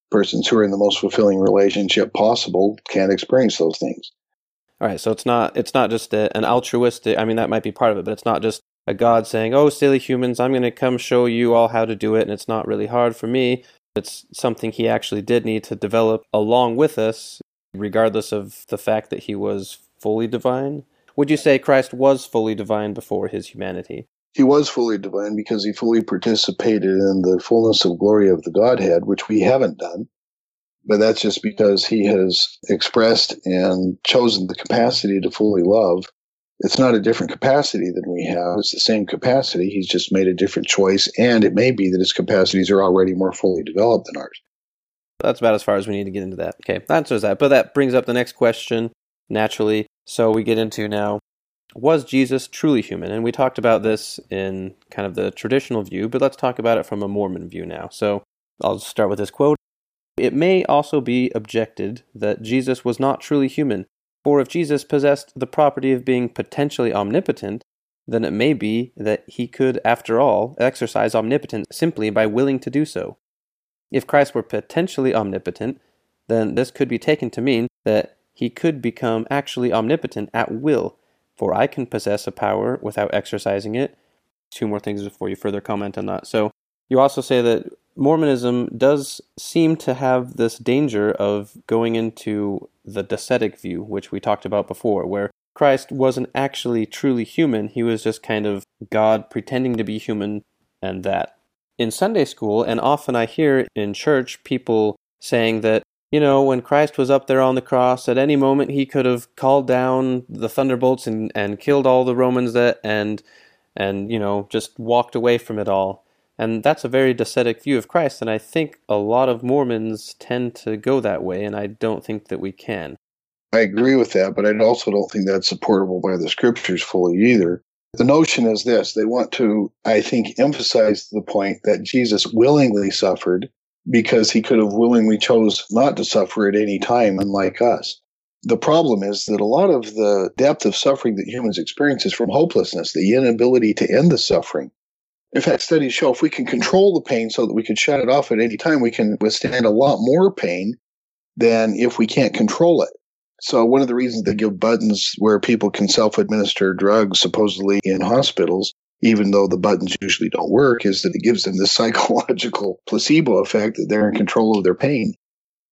Persons who are in the most fulfilling relationship possible can't experience those things. All right, so it's not it's not just a, an altruistic. I mean, that might be part of it, but it's not just a God saying, "Oh, silly humans, I'm going to come show you all how to do it, and it's not really hard for me." It's something he actually did need to develop along with us, regardless of the fact that he was fully divine. Would you say Christ was fully divine before his humanity? He was fully divine because he fully participated in the fullness of glory of the Godhead, which we haven't done. But that's just because he has expressed and chosen the capacity to fully love it's not a different capacity than we have. It's the same capacity. He's just made a different choice. And it may be that his capacities are already more fully developed than ours. That's about as far as we need to get into that. Okay, that answers that. But that brings up the next question naturally. So we get into now was Jesus truly human? And we talked about this in kind of the traditional view, but let's talk about it from a Mormon view now. So I'll start with this quote. It may also be objected that Jesus was not truly human, for if Jesus possessed the property of being potentially omnipotent, then it may be that he could, after all, exercise omnipotence simply by willing to do so. If Christ were potentially omnipotent, then this could be taken to mean that he could become actually omnipotent at will, for I can possess a power without exercising it. Two more things before you further comment on that. So, you also say that Mormonism does seem to have this danger of going into the docetic view, which we talked about before, where Christ wasn't actually truly human. He was just kind of God pretending to be human and that. In Sunday school, and often I hear in church people saying that, you know, when Christ was up there on the cross, at any moment he could have called down the thunderbolts and, and killed all the Romans that and and, you know, just walked away from it all. And that's a very docetic view of Christ, and I think a lot of Mormons tend to go that way, and I don't think that we can. I agree with that, but I also don't think that's supportable by the scriptures fully either. The notion is this they want to, I think, emphasize the point that Jesus willingly suffered because he could have willingly chose not to suffer at any time, unlike us. The problem is that a lot of the depth of suffering that humans experience is from hopelessness, the inability to end the suffering. In fact, studies show if we can control the pain so that we can shut it off at any time, we can withstand a lot more pain than if we can't control it. So, one of the reasons they give buttons where people can self administer drugs supposedly in hospitals, even though the buttons usually don't work, is that it gives them this psychological placebo effect that they're in control of their pain.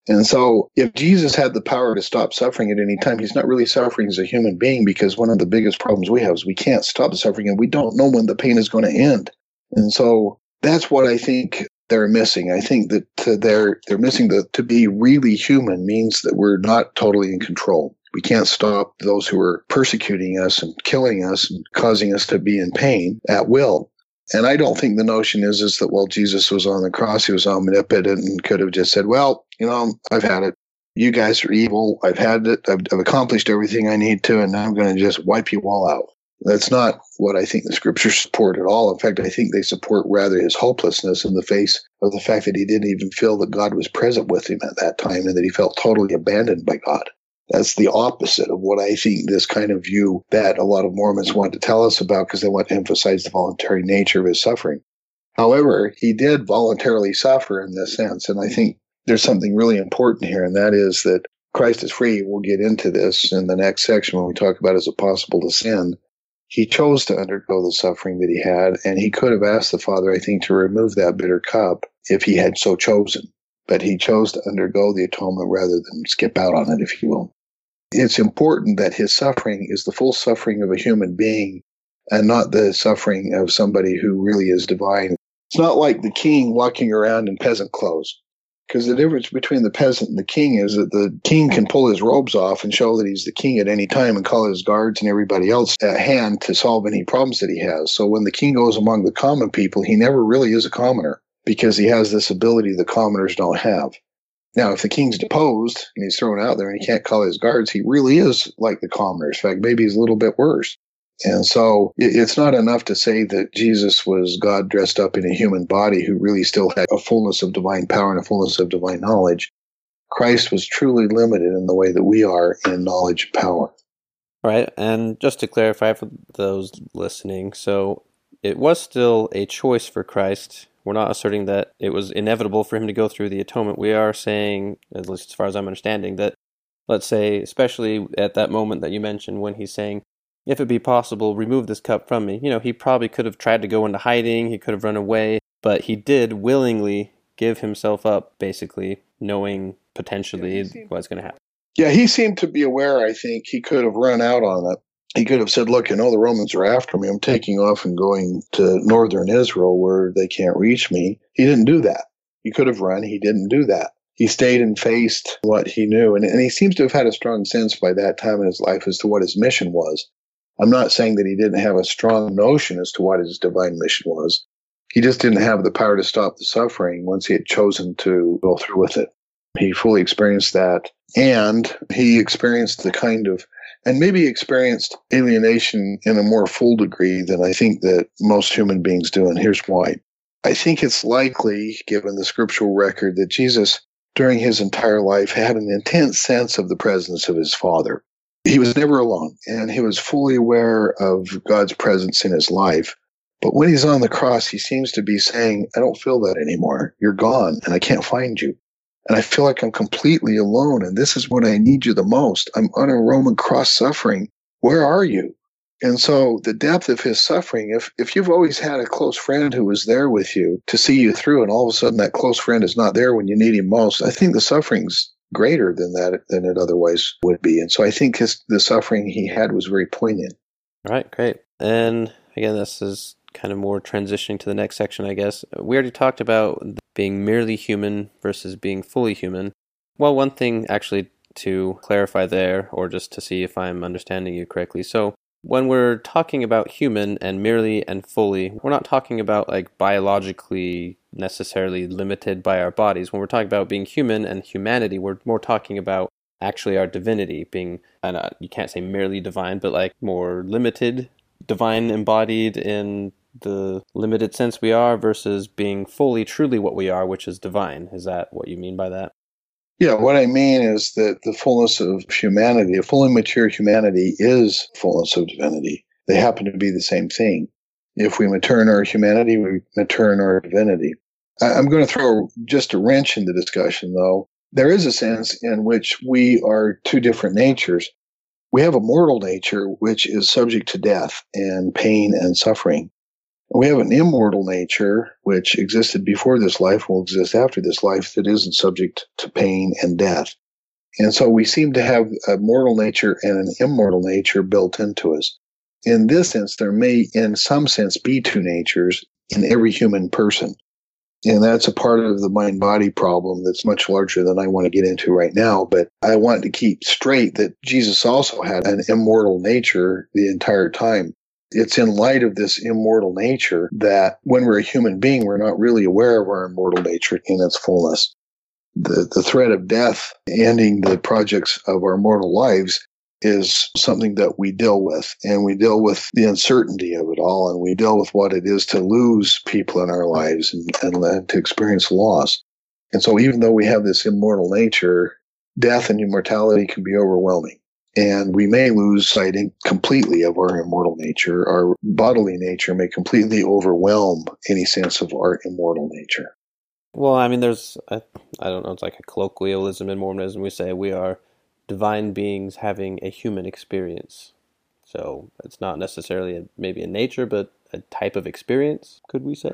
And so, if Jesus had the power to stop suffering at any time, he's not really suffering as a human being because one of the biggest problems we have is we can't stop suffering and we don't know when the pain is going to end. And so that's what I think they're missing. I think that uh, they're they're missing the to be really human means that we're not totally in control. We can't stop those who are persecuting us and killing us and causing us to be in pain at will. And I don't think the notion is is that while Jesus was on the cross, he was omnipotent and could have just said, "Well, you know, I've had it. You guys are evil. I've had it. I've, I've accomplished everything I need to, and now I'm going to just wipe you all out." That's not what I think the scriptures support at all. In fact, I think they support rather his hopelessness in the face of the fact that he didn't even feel that God was present with him at that time and that he felt totally abandoned by God. That's the opposite of what I think this kind of view that a lot of Mormons want to tell us about because they want to emphasize the voluntary nature of his suffering. However, he did voluntarily suffer in this sense. And I think there's something really important here, and that is that Christ is free. We'll get into this in the next section when we talk about is it possible to sin he chose to undergo the suffering that he had, and he could have asked the Father, I think, to remove that bitter cup if he had so chosen. But he chose to undergo the atonement rather than skip out on it, if you will. It's important that his suffering is the full suffering of a human being and not the suffering of somebody who really is divine. It's not like the king walking around in peasant clothes. Because the difference between the peasant and the king is that the king can pull his robes off and show that he's the king at any time and call his guards and everybody else at hand to solve any problems that he has. So when the king goes among the common people, he never really is a commoner because he has this ability the commoners don't have. Now, if the king's deposed and he's thrown out there and he can't call his guards, he really is like the commoners. In fact, maybe he's a little bit worse. And so it's not enough to say that Jesus was God dressed up in a human body who really still had a fullness of divine power and a fullness of divine knowledge. Christ was truly limited in the way that we are in knowledge and power. Right. And just to clarify for those listening, so it was still a choice for Christ. We're not asserting that it was inevitable for him to go through the atonement. We are saying, at least as far as I'm understanding, that let's say, especially at that moment that you mentioned when he's saying, if it be possible, remove this cup from me. You know, he probably could have tried to go into hiding, he could have run away, but he did willingly give himself up, basically, knowing potentially yeah, what's going to happen. Yeah, he seemed to be aware, I think. He could have run out on it. He could have said, Look, you know, the Romans are after me. I'm taking off and going to northern Israel where they can't reach me. He didn't do that. He could have run. He didn't do that he stayed and faced what he knew. And, and, he seems to have had a strong sense by that time in his life as to what his mission was. I'm not saying that he didn't have a strong notion as to what his divine mission was. He just didn't have the power to stop the suffering once he had chosen to go through with it. He fully experienced that. And he experienced the kind of, and maybe experienced alienation in a more full degree than I think that most human beings do. And here's why. I think it's likely, given the scriptural record, that Jesus, during his entire life, had an intense sense of the presence of his Father he was never alone and he was fully aware of God's presence in his life. But when he's on the cross, he seems to be saying, I don't feel that anymore. You're gone and I can't find you. And I feel like I'm completely alone. And this is when I need you the most. I'm on a Roman cross suffering. Where are you? And so the depth of his suffering, if, if you've always had a close friend who was there with you to see you through and all of a sudden that close friend is not there when you need him most, I think the suffering's greater than that than it otherwise would be. And so I think his the suffering he had was very poignant. All right, great. And again, this is kind of more transitioning to the next section, I guess. We already talked about being merely human versus being fully human. Well, one thing actually to clarify there, or just to see if I'm understanding you correctly. So, when we're talking about human and merely and fully, we're not talking about like biologically necessarily limited by our bodies. When we're talking about being human and humanity, we're more talking about actually our divinity being, and uh, you can't say merely divine, but like more limited, divine embodied in the limited sense we are versus being fully, truly what we are, which is divine. Is that what you mean by that? Yeah, what I mean is that the fullness of humanity, a fully mature humanity, is fullness of divinity. They happen to be the same thing. If we mature in our humanity, we mature in our divinity. I'm going to throw just a wrench in the discussion, though. There is a sense in which we are two different natures. We have a mortal nature, which is subject to death and pain and suffering. We have an immortal nature, which existed before this life, will exist after this life, that isn't subject to pain and death. And so we seem to have a mortal nature and an immortal nature built into us. In this sense, there may, in some sense, be two natures in every human person. And that's a part of the mind body problem that's much larger than I want to get into right now. But I want to keep straight that Jesus also had an immortal nature the entire time. It's in light of this immortal nature that when we're a human being, we're not really aware of our immortal nature in its fullness. The, the threat of death ending the projects of our mortal lives is something that we deal with and we deal with the uncertainty of it all and we deal with what it is to lose people in our lives and, and to experience loss. And so even though we have this immortal nature, death and immortality can be overwhelming. And we may lose sight completely of our immortal nature. Our bodily nature may completely overwhelm any sense of our immortal nature. Well, I mean, there's, I, I don't know, it's like a colloquialism in Mormonism. We say we are divine beings having a human experience. So it's not necessarily a, maybe a nature, but a type of experience, could we say?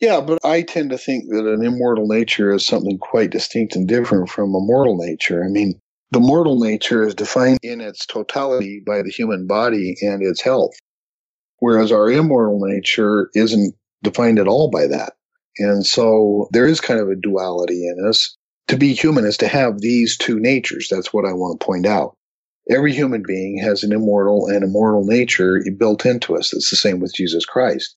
Yeah, but I tend to think that an immortal nature is something quite distinct and different from a mortal nature. I mean, the mortal nature is defined in its totality by the human body and its health, whereas our immortal nature isn't defined at all by that. And so there is kind of a duality in us. To be human is to have these two natures. That's what I want to point out. Every human being has an immortal and immortal nature built into us. It's the same with Jesus Christ.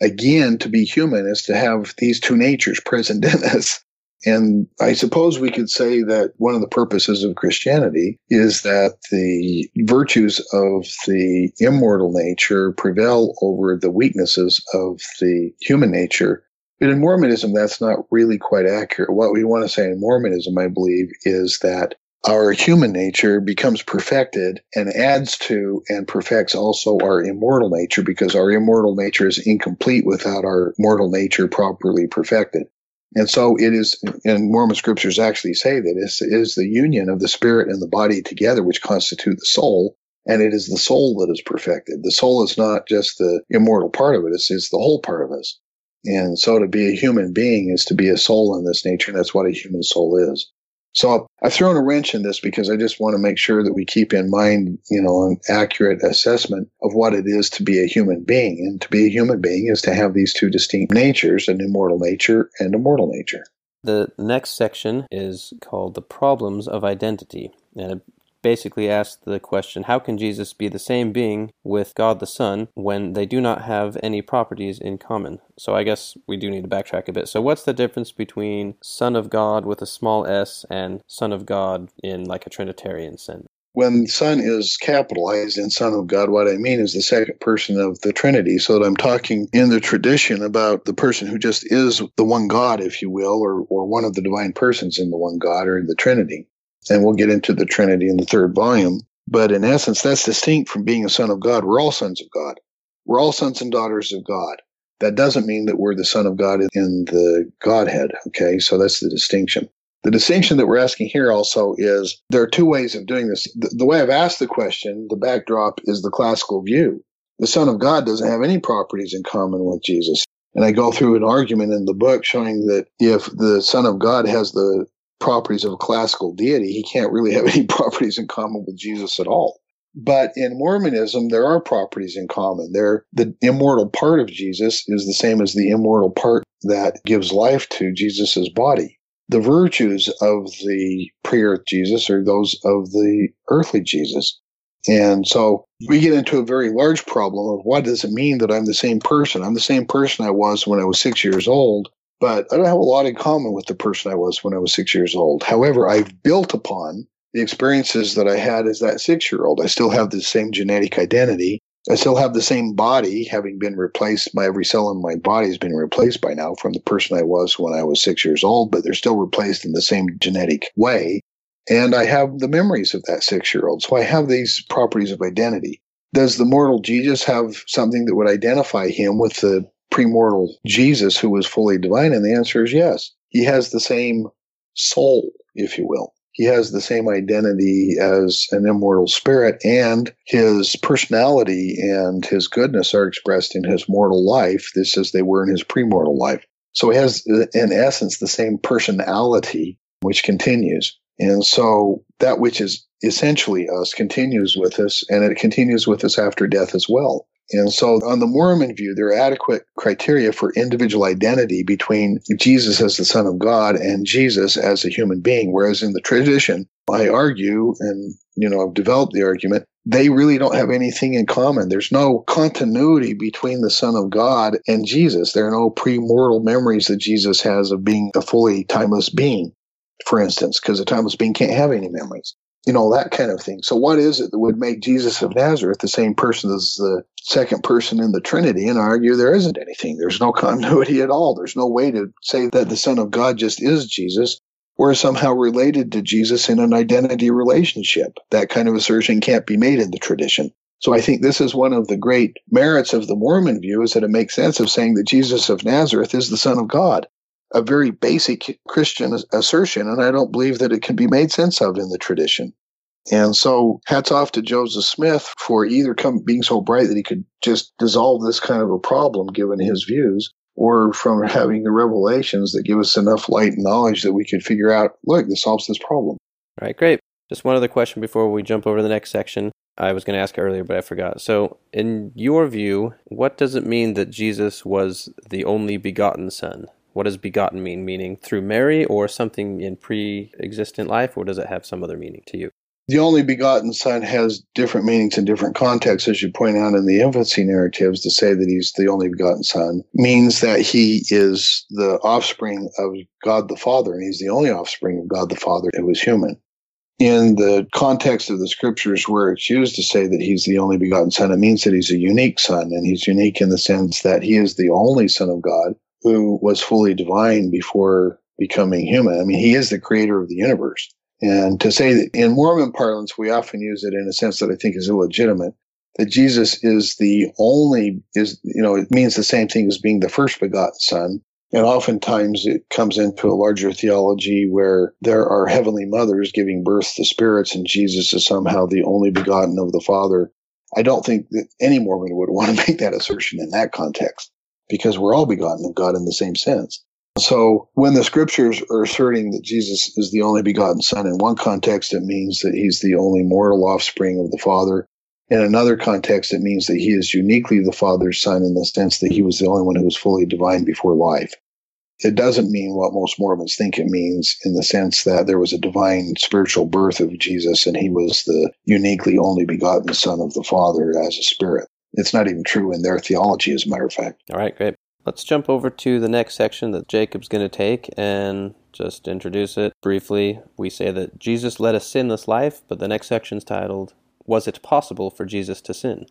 Again, to be human is to have these two natures present in us. And I suppose we could say that one of the purposes of Christianity is that the virtues of the immortal nature prevail over the weaknesses of the human nature. But in Mormonism, that's not really quite accurate. What we want to say in Mormonism, I believe, is that our human nature becomes perfected and adds to and perfects also our immortal nature because our immortal nature is incomplete without our mortal nature properly perfected. And so it is, and Mormon scriptures actually say that it is the union of the spirit and the body together which constitute the soul. And it is the soul that is perfected. The soul is not just the immortal part of it, it's, it's the whole part of us. And so to be a human being is to be a soul in this nature, and that's what a human soul is. So I've thrown a wrench in this because I just want to make sure that we keep in mind, you know, an accurate assessment of what it is to be a human being. And to be a human being is to have these two distinct natures, an immortal nature and a mortal nature. The next section is called The Problems of Identity. And it basically asks the question how can Jesus be the same being with God the Son when they do not have any properties in common? So I guess we do need to backtrack a bit. So, what's the difference between Son of God with a small s and Son of God in like a Trinitarian sense? when Son is capitalized in Son of God, what I mean is the second person of the Trinity. So that I'm talking in the tradition about the person who just is the one God, if you will, or, or one of the divine persons in the one God or in the Trinity and we'll get into the Trinity in the third volume. But in essence, that's distinct from being a son of God. We're all sons of God. We're all sons and daughters of God. That doesn't mean that we're the son of God in the Godhead. Okay. So that's the distinction. The distinction that we're asking here also is there are two ways of doing this. The, the way I've asked the question, the backdrop is the classical view. The son of God doesn't have any properties in common with Jesus. And I go through an argument in the book showing that if the Son of God has the properties of a classical deity, he can't really have any properties in common with Jesus at all. But in Mormonism, there are properties in common. There, the immortal part of Jesus is the same as the immortal part that gives life to Jesus's body. The virtues of the pre-earth Jesus are those of the earthly Jesus. And so we get into a very large problem of what does it mean that I'm the same person? I'm the same person I was when I was six years old, but I don't have a lot in common with the person I was when I was six years old. However, I've built upon the experiences that I had as that six year old. I still have the same genetic identity. I still have the same body, having been replaced. My every cell in my body has been replaced by now from the person I was when I was six years old, but they're still replaced in the same genetic way. And I have the memories of that six year old. So I have these properties of identity. Does the mortal Jesus have something that would identify him with the premortal Jesus who was fully divine? And the answer is yes. He has the same soul, if you will. He has the same identity as an immortal spirit, and his personality and his goodness are expressed in his mortal life, this as they were in his premortal life. So he has, in essence, the same personality, which continues. And so that which is essentially us continues with us, and it continues with us after death as well. And so, on the Mormon view, there are adequate criteria for individual identity between Jesus as the Son of God and Jesus as a human being. Whereas in the tradition, I argue, and you know, I've developed the argument, they really don't have anything in common. There's no continuity between the Son of God and Jesus. There are no premortal memories that Jesus has of being a fully timeless being, for instance, because a timeless being can't have any memories you know, that kind of thing. So, what is it that would make Jesus of Nazareth the same person as the second person in the Trinity? And argue there isn't anything. There's no continuity at all. There's no way to say that the Son of God just is Jesus or is somehow related to Jesus in an identity relationship. That kind of assertion can't be made in the tradition. So I think this is one of the great merits of the Mormon view is that it makes sense of saying that Jesus of Nazareth is the Son of God a very basic Christian assertion, and I don't believe that it can be made sense of in the tradition. And so, hats off to Joseph Smith for either come, being so bright that he could just dissolve this kind of a problem given his views, or from having the revelations that give us enough light and knowledge that we could figure out, look, this solves this problem. All right, great. Just one other question before we jump over to the next section. I was going to ask earlier, but I forgot. So, in your view, what does it mean that Jesus was the only begotten Son? What does begotten mean? Meaning through Mary or something in pre existent life, or does it have some other meaning to you? The only begotten son has different meanings in different contexts, as you point out in the infancy narratives. To say that he's the only begotten son means that he is the offspring of God the Father, and he's the only offspring of God the Father who was human. In the context of the scriptures where it's used to say that he's the only begotten son, it means that he's a unique son, and he's unique in the sense that he is the only son of God who was fully divine before becoming human. I mean, he is the creator of the universe. And to say that in Mormon parlance, we often use it in a sense that I think is illegitimate, that Jesus is the only, is, you know, it means the same thing as being the first begotten son. And oftentimes it comes into a larger theology where there are heavenly mothers giving birth to spirits and Jesus is somehow the only begotten of the Father. I don't think that any Mormon would want to make that assertion in that context because we're all begotten of God in the same sense. So when the scriptures are asserting that Jesus is the only begotten son, in one context, it means that he's the only mortal offspring of the Father. In another context, it means that he is uniquely the Father's son in the sense that he was the only one who was fully divine before life. It doesn't mean what most Mormons think it means in the sense that there was a divine spiritual birth of Jesus and he was the uniquely only begotten son of the Father as a spirit. It's not even true in their theology, as a matter of fact. All right, great. Let's jump over to the next section that Jacob's going to take and just introduce it briefly. We say that Jesus led a sinless life, but the next section's titled, Was It Possible for Jesus to Sin?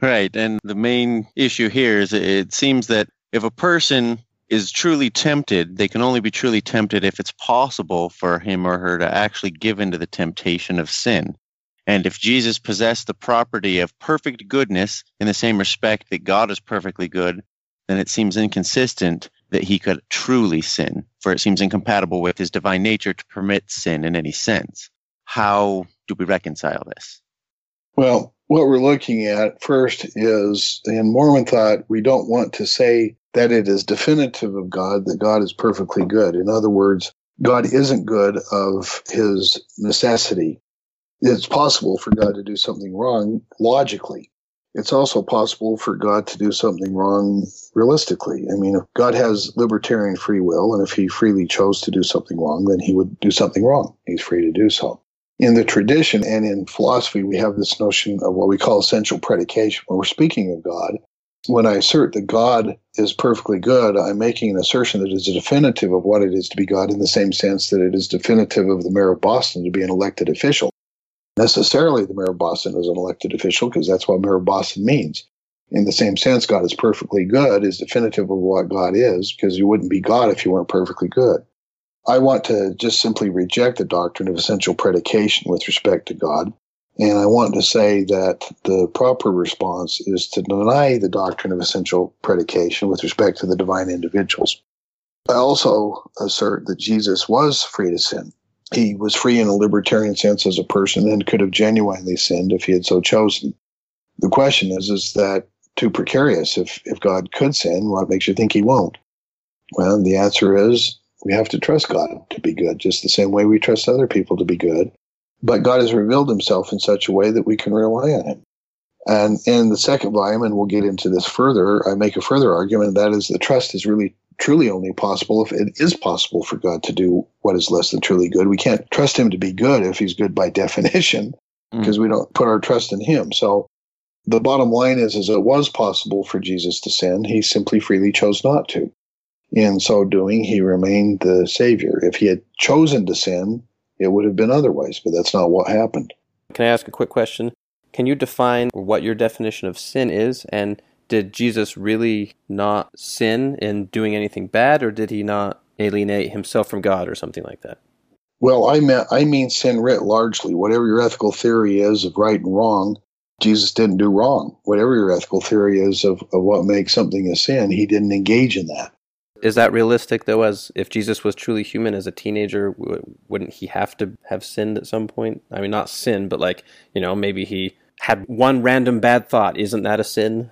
Right. And the main issue here is it seems that if a person is truly tempted, they can only be truly tempted if it's possible for him or her to actually give into the temptation of sin. And if Jesus possessed the property of perfect goodness in the same respect that God is perfectly good, then it seems inconsistent that he could truly sin, for it seems incompatible with his divine nature to permit sin in any sense. How do we reconcile this? Well, what we're looking at first is in Mormon thought, we don't want to say that it is definitive of God that God is perfectly good. In other words, God isn't good of his necessity. It's possible for God to do something wrong logically, it's also possible for God to do something wrong realistically. I mean, if God has libertarian free will, and if he freely chose to do something wrong, then he would do something wrong. He's free to do so. In the tradition and in philosophy, we have this notion of what we call essential predication. When we're speaking of God, when I assert that God is perfectly good, I'm making an assertion that is definitive of what it is to be God in the same sense that it is definitive of the mayor of Boston to be an elected official necessarily the mayor of Boston is an elected official because that's what mayor of Boston means. In the same sense, God is perfectly good is definitive of what God is because you wouldn't be God if you weren't perfectly good. I want to just simply reject the doctrine of essential predication with respect to God. And I want to say that the proper response is to deny the doctrine of essential predication with respect to the divine individuals. I also assert that Jesus was free to sin he was free in a libertarian sense as a person and could have genuinely sinned if he had so chosen. The question is, is that too precarious? If, if God could sin, what makes you think he won't? Well, the answer is we have to trust God to be good, just the same way we trust other people to be good. But God has revealed himself in such a way that we can rely on him. And in the second volume, and we'll get into this further, I make a further argument that is the trust is really truly only possible if it is possible for God to do what is less than truly good. We can't trust him to be good if he's good by definition because mm. we don't put our trust in him. So the bottom line is is it was possible for Jesus to sin. He simply freely chose not to. In so doing, he remained the savior. If he had chosen to sin, it would have been otherwise, but that's not what happened. Can I ask a quick question? Can you define what your definition of sin is and did Jesus really not sin in doing anything bad, or did he not alienate himself from God or something like that? Well, I mean, I mean sin writ largely. Whatever your ethical theory is of right and wrong, Jesus didn't do wrong. Whatever your ethical theory is of, of what makes something a sin, he didn't engage in that. Is that realistic though? As if Jesus was truly human as a teenager, wouldn't he have to have sinned at some point? I mean, not sin, but like you know, maybe he had one random bad thought. Isn't that a sin?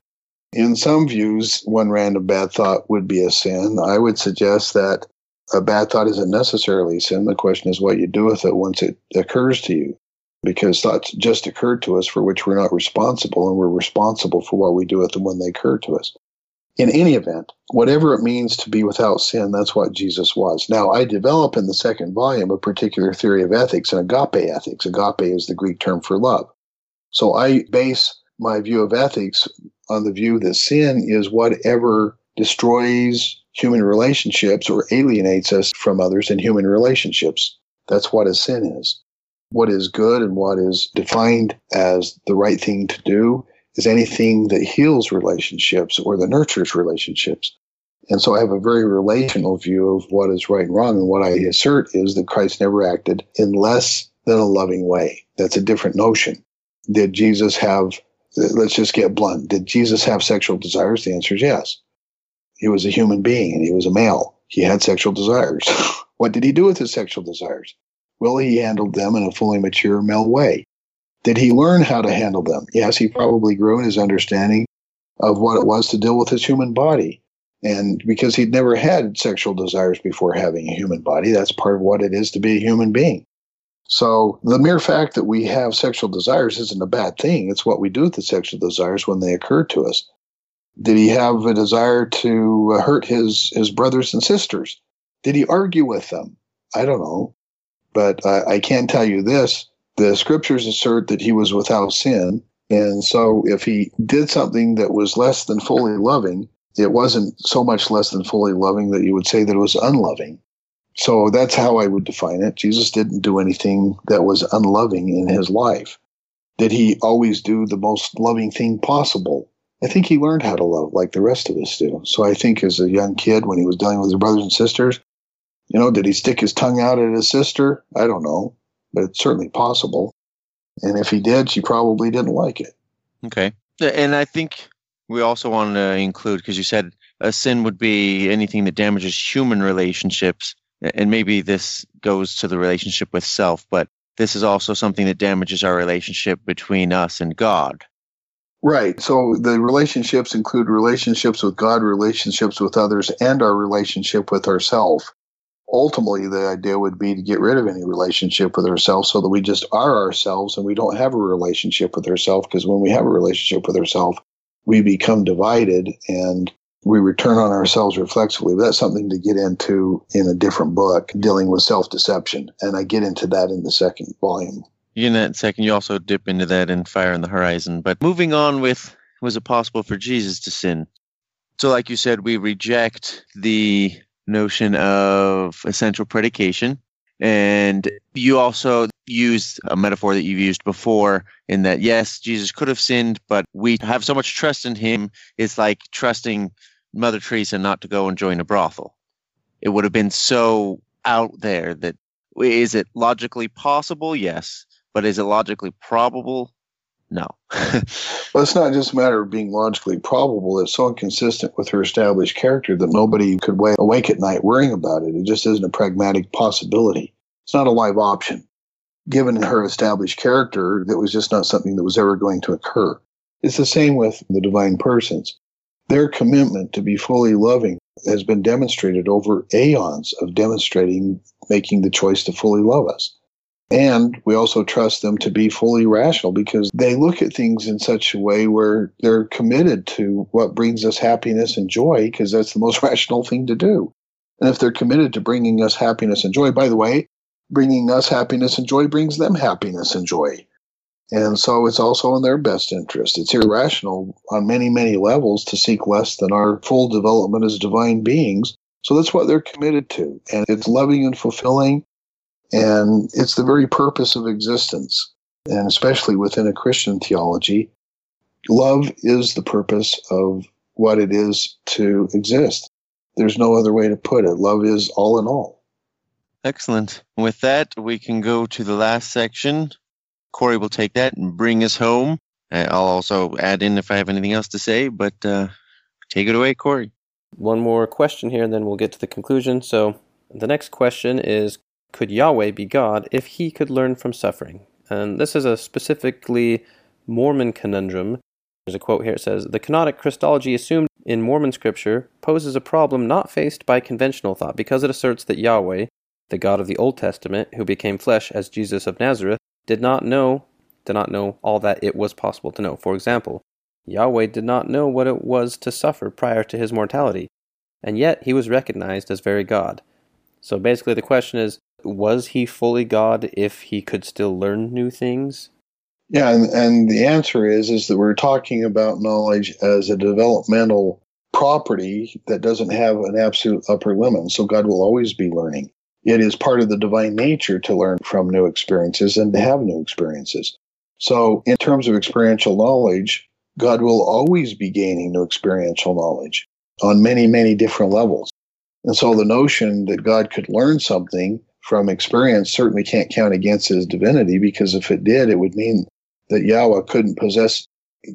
In some views, one random bad thought would be a sin. I would suggest that a bad thought isn't necessarily a sin. The question is what you do with it once it occurs to you. Because thoughts just occurred to us for which we're not responsible, and we're responsible for what we do with them when they occur to us. in any event, whatever it means to be without sin, that's what Jesus was. Now, I develop in the second volume a particular theory of ethics and agape ethics. Agape is the Greek term for love. So I base my view of ethics on the view that sin is whatever destroys human relationships or alienates us from others in human relationships. That's what a sin is. What is good and what is defined as the right thing to do is anything that heals relationships or that nurtures relationships. And so I have a very relational view of what is right and wrong. And what I assert is that Christ never acted in less than a loving way. That's a different notion. Did Jesus have, let's just get blunt, did Jesus have sexual desires? The answer is yes. He was a human being and he was a male. He had sexual desires. what did he do with his sexual desires? Well, he handled them in a fully mature male way. Did he learn how to handle them? Yes, he probably grew in his understanding of what it was to deal with his human body. And because he'd never had sexual desires before having a human body, that's part of what it is to be a human being. So the mere fact that we have sexual desires isn't a bad thing. It's what we do with the sexual desires when they occur to us. Did he have a desire to uh, hurt his, his brothers and sisters? Did he argue with them? I don't know. But I, I can tell you this the scriptures assert that he was without sin. And so if he did something that was less than fully loving, it wasn't so much less than fully loving that you would say that it was unloving. So that's how I would define it. Jesus didn't do anything that was unloving in his life. Did he always do the most loving thing possible? I think he learned how to love like the rest of us do. So I think as a young kid, when he was dealing with his brothers and sisters, you know, did he stick his tongue out at his sister? I don't know but it's certainly possible. And if he did, she probably didn't like it. Okay. And I think we also want to include, because you said a sin would be anything that damages human relationships. And maybe this goes to the relationship with self, but this is also something that damages our relationship between us and God. Right. So the relationships include relationships with God, relationships with others, and our relationship with ourselves ultimately the idea would be to get rid of any relationship with ourselves so that we just are ourselves and we don't have a relationship with ourselves because when we have a relationship with ourselves we become divided and we return on ourselves reflexively. That's something to get into in a different book dealing with self deception. And I get into that in the second volume. In that second, you also dip into that in Fire on the Horizon. But moving on with was it possible for Jesus to sin? So, like you said, we reject the notion of essential predication. And you also used a metaphor that you've used before in that, yes, Jesus could have sinned, but we have so much trust in him. It's like trusting Mother Teresa not to go and join a brothel. It would have been so out there that is it logically possible? Yes. But is it logically probable? No. well, it's not just a matter of being logically probable. It's so inconsistent with her established character that nobody could wake awake at night worrying about it. It just isn't a pragmatic possibility. It's not a live option. Given her established character, that was just not something that was ever going to occur. It's the same with the divine persons. Their commitment to be fully loving has been demonstrated over aeons of demonstrating making the choice to fully love us. And we also trust them to be fully rational because they look at things in such a way where they're committed to what brings us happiness and joy because that's the most rational thing to do. And if they're committed to bringing us happiness and joy, by the way, bringing us happiness and joy brings them happiness and joy. And so it's also in their best interest. It's irrational on many, many levels to seek less than our full development as divine beings. So that's what they're committed to. And it's loving and fulfilling and it's the very purpose of existence. And especially within a Christian theology, love is the purpose of what it is to exist. There's no other way to put it. Love is all in all. Excellent. With that, we can go to the last section. Corey will take that and bring us home. I'll also add in if I have anything else to say, but uh, take it away, Corey. One more question here, and then we'll get to the conclusion. So, the next question is could Yahweh be God if he could learn from suffering? And this is a specifically Mormon conundrum. There's a quote here. It says The kenotic Christology assumed in Mormon scripture poses a problem not faced by conventional thought because it asserts that Yahweh, the God of the Old Testament, who became flesh as Jesus of Nazareth, did not know did not know all that it was possible to know. For example, Yahweh did not know what it was to suffer prior to his mortality, and yet he was recognized as very God. So basically, the question is was he fully God if he could still learn new things? Yeah, and, and the answer is is that we're talking about knowledge as a developmental property that doesn't have an absolute upper limit. So God will always be learning. It is part of the divine nature to learn from new experiences and to have new experiences. So, in terms of experiential knowledge, God will always be gaining new experiential knowledge on many, many different levels. And so the notion that God could learn something from experience certainly can't count against his divinity because if it did, it would mean that Yahweh couldn't possess,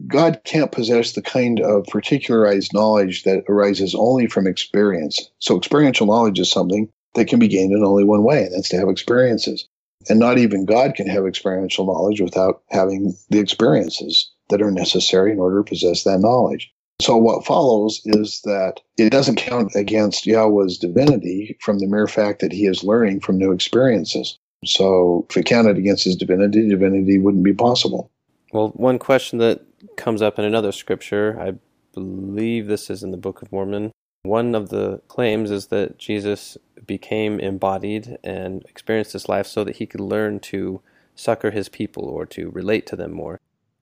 God can't possess the kind of particularized knowledge that arises only from experience. So experiential knowledge is something that can be gained in only one way, and that's to have experiences. And not even God can have experiential knowledge without having the experiences that are necessary in order to possess that knowledge. So what follows is that it doesn't count against Yahweh's divinity from the mere fact that he is learning from new experiences. So if it counted against his divinity, divinity wouldn't be possible. Well, one question that comes up in another scripture, I believe this is in the Book of Mormon. One of the claims is that Jesus became embodied and experienced this life so that he could learn to succor his people or to relate to them more.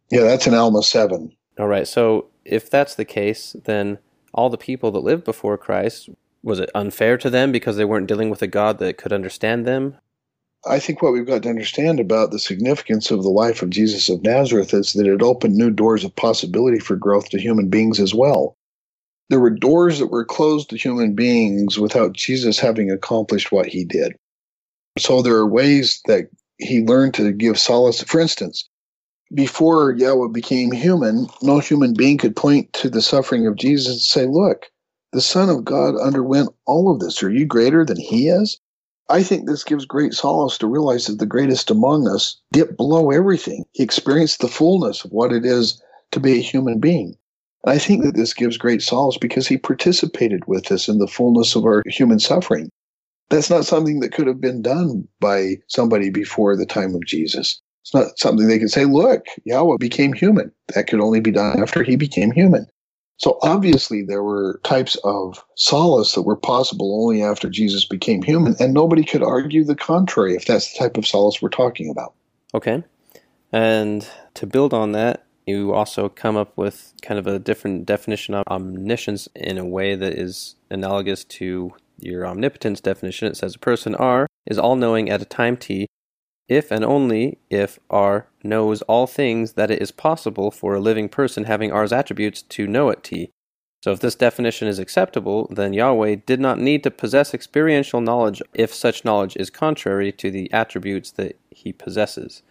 Yeah, that's in Alma 7. All right. So if that's the case, then all the people that lived before Christ, was it unfair to them because they weren't dealing with a God that could understand them? I think what we've got to understand about the significance of the life of Jesus of Nazareth is that it opened new doors of possibility for growth to human beings as well. There were doors that were closed to human beings without Jesus having accomplished what he did. So there are ways that he learned to give solace. For instance, before Yahweh became human, no human being could point to the suffering of Jesus and say, Look, the Son of God underwent all of this. Are you greater than he is? I think this gives great solace to realize that the greatest among us dipped below everything. He experienced the fullness of what it is to be a human being. I think that this gives great solace because he participated with us in the fullness of our human suffering. That's not something that could have been done by somebody before the time of Jesus. It's not something they can say, look, Yahweh became human. That could only be done after he became human. So obviously, there were types of solace that were possible only after Jesus became human, and nobody could argue the contrary if that's the type of solace we're talking about. Okay. And to build on that, you also come up with kind of a different definition of omniscience in a way that is analogous to your omnipotence definition. It says a person R is all knowing at a time T if and only if R knows all things that it is possible for a living person having R's attributes to know at T. So if this definition is acceptable, then Yahweh did not need to possess experiential knowledge if such knowledge is contrary to the attributes that he possesses.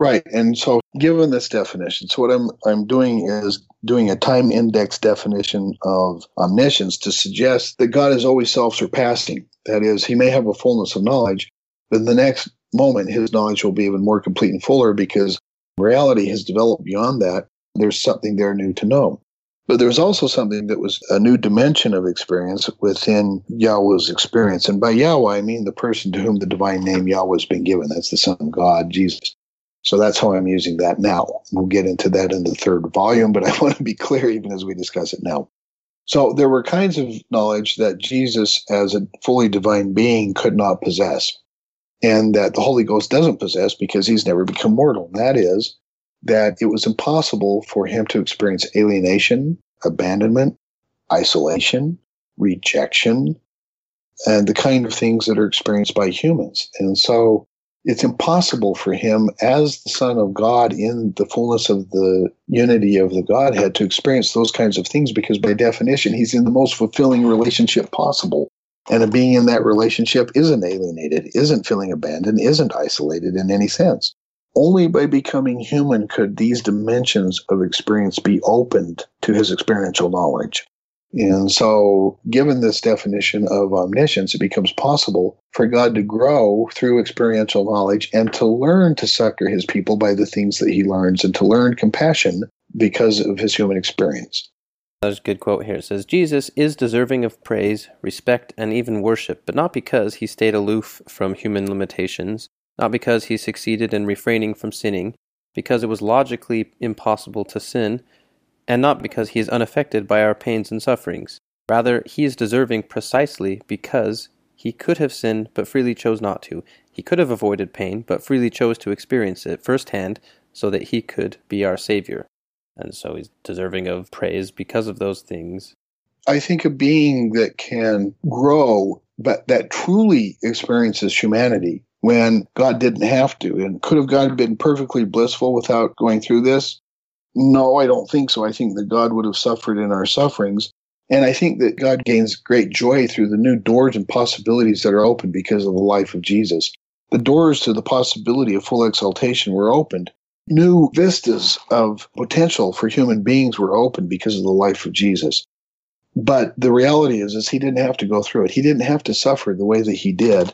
Right. And so given this definition, so what I'm I'm doing is doing a time index definition of omniscience to suggest that God is always self-surpassing. That is, he may have a fullness of knowledge, but the next moment, his knowledge will be even more complete and fuller because reality has developed beyond that. There's something there new to know. But there's also something that was a new dimension of experience within Yahweh's experience. And by Yahweh, I mean the person to whom the divine name Yahweh has been given. That's the Son of God, Jesus. So that's how I'm using that now. We'll get into that in the third volume, but I want to be clear even as we discuss it now. So there were kinds of knowledge that Jesus, as a fully divine being, could not possess and that the Holy Ghost doesn't possess because he's never become mortal. And that is that it was impossible for him to experience alienation, abandonment, isolation, rejection, and the kind of things that are experienced by humans. And so it's impossible for him as the Son of God in the fullness of the unity of the Godhead to experience those kinds of things because by definition, he's in the most fulfilling relationship possible and a being in that relationship isn't alienated, isn't feeling abandoned, isn't isolated in any sense. Only by becoming human could these dimensions of experience be opened to his experiential knowledge. And so, given this definition of omniscience, it becomes possible for God to grow through experiential knowledge and to learn to succor his people by the things that he learns and to learn compassion because of his human experience. There's a good quote here. It says, Jesus is deserving of praise, respect, and even worship, but not because he stayed aloof from human limitations, not because he succeeded in refraining from sinning, because it was logically impossible to sin, and not because he is unaffected by our pains and sufferings. Rather, he is deserving precisely because he could have sinned but freely chose not to. He could have avoided pain but freely chose to experience it firsthand so that he could be our Savior. And so he's deserving of praise because of those things. I think a being that can grow, but that truly experiences humanity when God didn't have to. And could have God been perfectly blissful without going through this? No, I don't think so. I think that God would have suffered in our sufferings. And I think that God gains great joy through the new doors and possibilities that are opened because of the life of Jesus. The doors to the possibility of full exaltation were opened. New vistas of potential for human beings were opened because of the life of Jesus. But the reality is, is he didn't have to go through it. He didn't have to suffer the way that he did.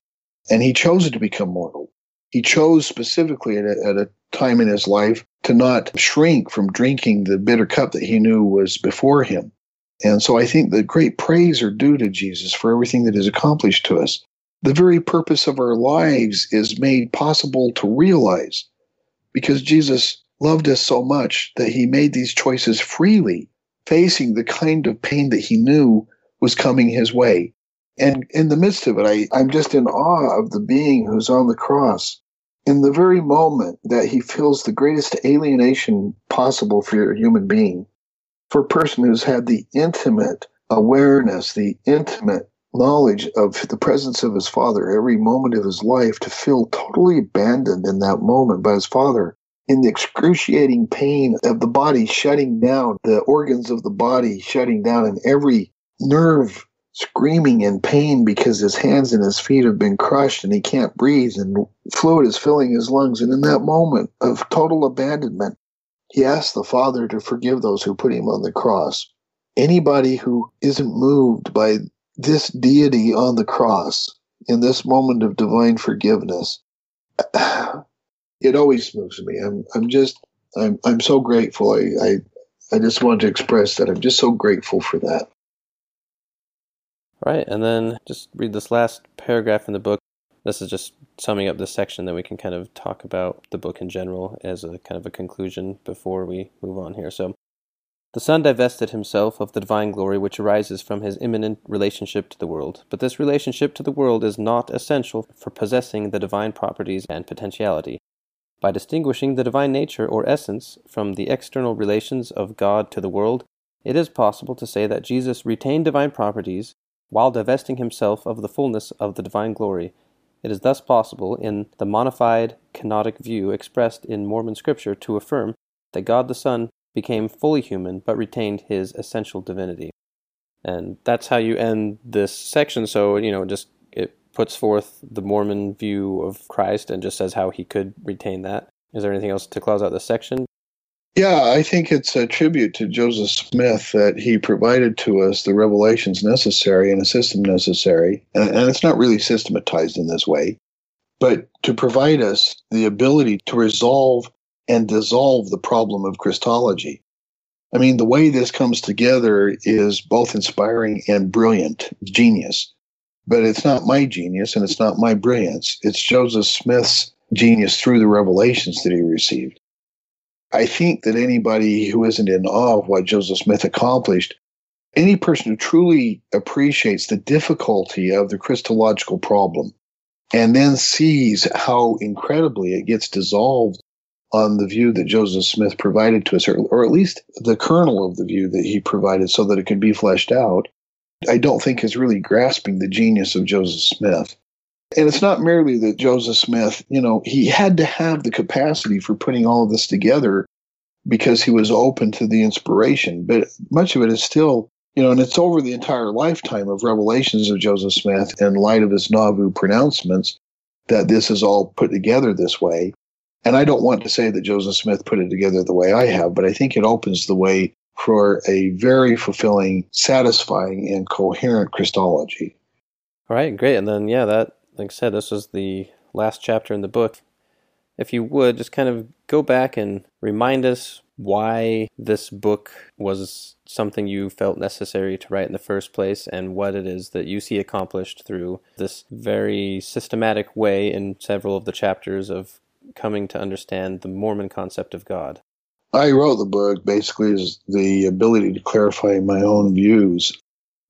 And he chose to become mortal. He chose specifically at a, at a time in his life to not shrink from drinking the bitter cup that he knew was before him. And so I think that great praise are due to Jesus for everything that is accomplished to us. The very purpose of our lives is made possible to realize because Jesus loved us so much that he made these choices freely, facing the kind of pain that he knew was coming his way. And in the midst of it, I, I'm just in awe of the being who's on the cross. In the very moment that he feels the greatest alienation possible for a human being, for a person who's had the intimate awareness, the intimate knowledge of the presence of his father every moment of his life, to feel totally abandoned in that moment by his father, in the excruciating pain of the body shutting down, the organs of the body shutting down, and every nerve screaming in pain because his hands and his feet have been crushed and he can't breathe and fluid is filling his lungs. And in that moment of total abandonment, he asks the Father to forgive those who put him on the cross. Anybody who isn't moved by this deity on the cross in this moment of divine forgiveness, it always moves me. I'm, I'm just, I'm, I'm so grateful. I, I, I just want to express that I'm just so grateful for that. Right, and then just read this last paragraph in the book. This is just summing up this section that we can kind of talk about the book in general as a kind of a conclusion before we move on here. So, the Son divested himself of the divine glory which arises from his immanent relationship to the world, but this relationship to the world is not essential for possessing the divine properties and potentiality. By distinguishing the divine nature or essence from the external relations of God to the world, it is possible to say that Jesus retained divine properties while divesting himself of the fullness of the divine glory. It is thus possible, in the modified kenotic view expressed in Mormon scripture, to affirm that God the Son became fully human but retained his essential divinity. And that's how you end this section. So, you know, just it puts forth the Mormon view of Christ and just says how he could retain that. Is there anything else to close out this section? Yeah, I think it's a tribute to Joseph Smith that he provided to us the revelations necessary and a system necessary. And, and, it's not really systematized in this way, but to provide us the ability to resolve and dissolve the problem of Christology. I mean, the way this comes together is both inspiring and brilliant, genius. But it's not my genius and it's not my brilliance. It's Joseph Smith's genius through the revelations that he received. I think that anybody who isn't in awe of what Joseph Smith accomplished, any person who truly appreciates the difficulty of the Christological problem and then sees how incredibly it gets dissolved on the view that Joseph Smith provided to us, or, at least the kernel of the view that he provided so that it could be fleshed out, I don't think is really grasping the genius of Joseph Smith. And it's not merely that Joseph Smith, you know, he had to have the capacity for putting all of this together because he was open to the inspiration. But much of it is still, you know, and it's over the entire lifetime of revelations of Joseph Smith in light of his Nauvoo pronouncements that this is all put together this way. And I don't want to say that Joseph Smith put it together the way I have, but I think it opens the way for a very fulfilling, satisfying, and coherent Christology. All right, great. And then, yeah, that like I said, this was the last chapter in the book. If you would, just kind of go back and remind us why this book was something you felt necessary to write in the first place and what it is that you see accomplished through this very systematic way in several of the chapters of coming to understand the Mormon concept of God. I wrote the book basically as the ability to clarify my own views.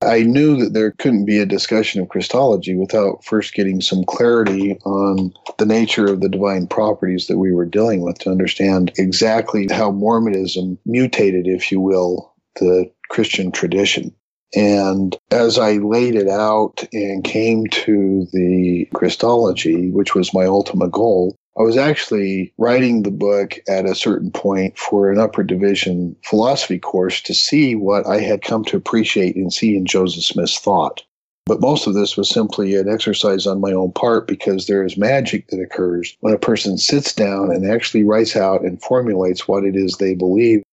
I knew that there couldn't be a discussion of Christology without first getting some clarity on the nature of the divine properties that we were dealing with to understand exactly how Mormonism mutated, if you will, the Christian tradition. And as I laid it out and came to the Christology, which was my ultimate goal, I was actually writing the book at a certain point for an upper division philosophy course to see what I had come to appreciate and see in Joseph Smith's thought. But most of this was simply an exercise on my own part because there is magic that occurs when a person sits down and actually writes out and formulates what it is they believe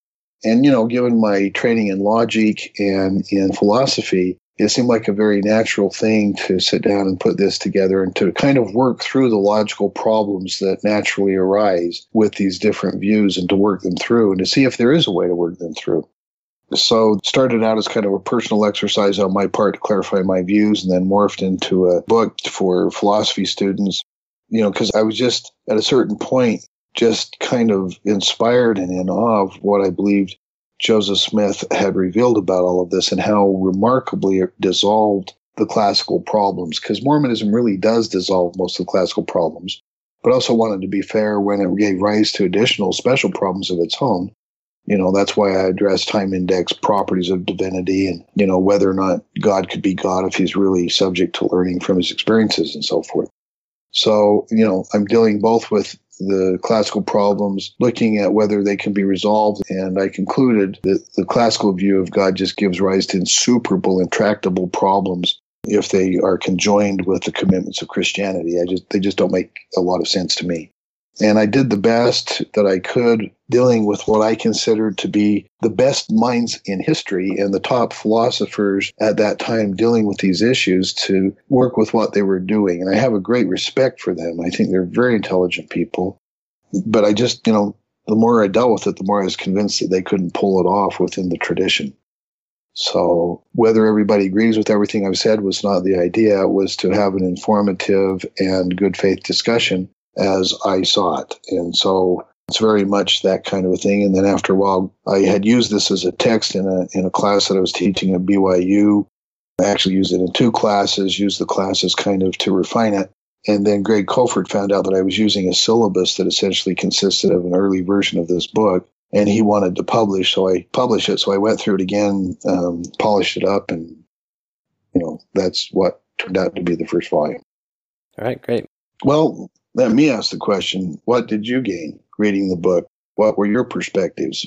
and, you know, given my training in logic and in philosophy, it seemed like a very natural thing to sit down and put this together and to kind of work through the logical problems that naturally arise with these different views and to work them through and to see if there is a way to work them through. So started out as kind of a personal exercise on my part to clarify my views and then morphed into a book for philosophy students. You know, because I was just at a certain point just kind of inspired and in awe of what I believed Joseph Smith had revealed about all of this and how remarkably it dissolved the classical problems. Because Mormonism really does dissolve most of the classical problems, but also wanted to be fair when it gave rise to additional special problems of its own. You know, that's why I address time index properties of divinity and, you know, whether or not God could be God if he's really subject to learning from his experiences and so forth. So, you know, I'm dealing both with the classical problems, looking at whether they can be resolved. And I concluded that the classical view of God just gives rise to insuperable, intractable problems if they are conjoined with the commitments of Christianity. I just they just don't make a lot of sense to me. And I did the best that I could dealing with what I considered to be the best minds in history and the top philosophers at that time dealing with these issues to work with what they were doing. And I have a great respect for them. I think they're very intelligent people. But I just, you know, the more I dealt with it, the more I was convinced that they couldn't pull it off within the tradition. So whether everybody agrees with everything I've said was not the idea. It was to have an informative and good faith discussion as I saw it. And so it's very much that kind of a thing. And then after a while, I had used this as a text in a, in a class that I was teaching at BYU. I actually used it in two classes, used the classes kind of to refine it. And then Greg Kofford found out that I was using a syllabus that essentially consisted of an early version of this book. And he wanted to publish, so I published it. So I went through it again, um, polished it up, and you know that's what turned out to be the first volume. All right, great. Well, let me ask the question what did you gain reading the book? What were your perspectives?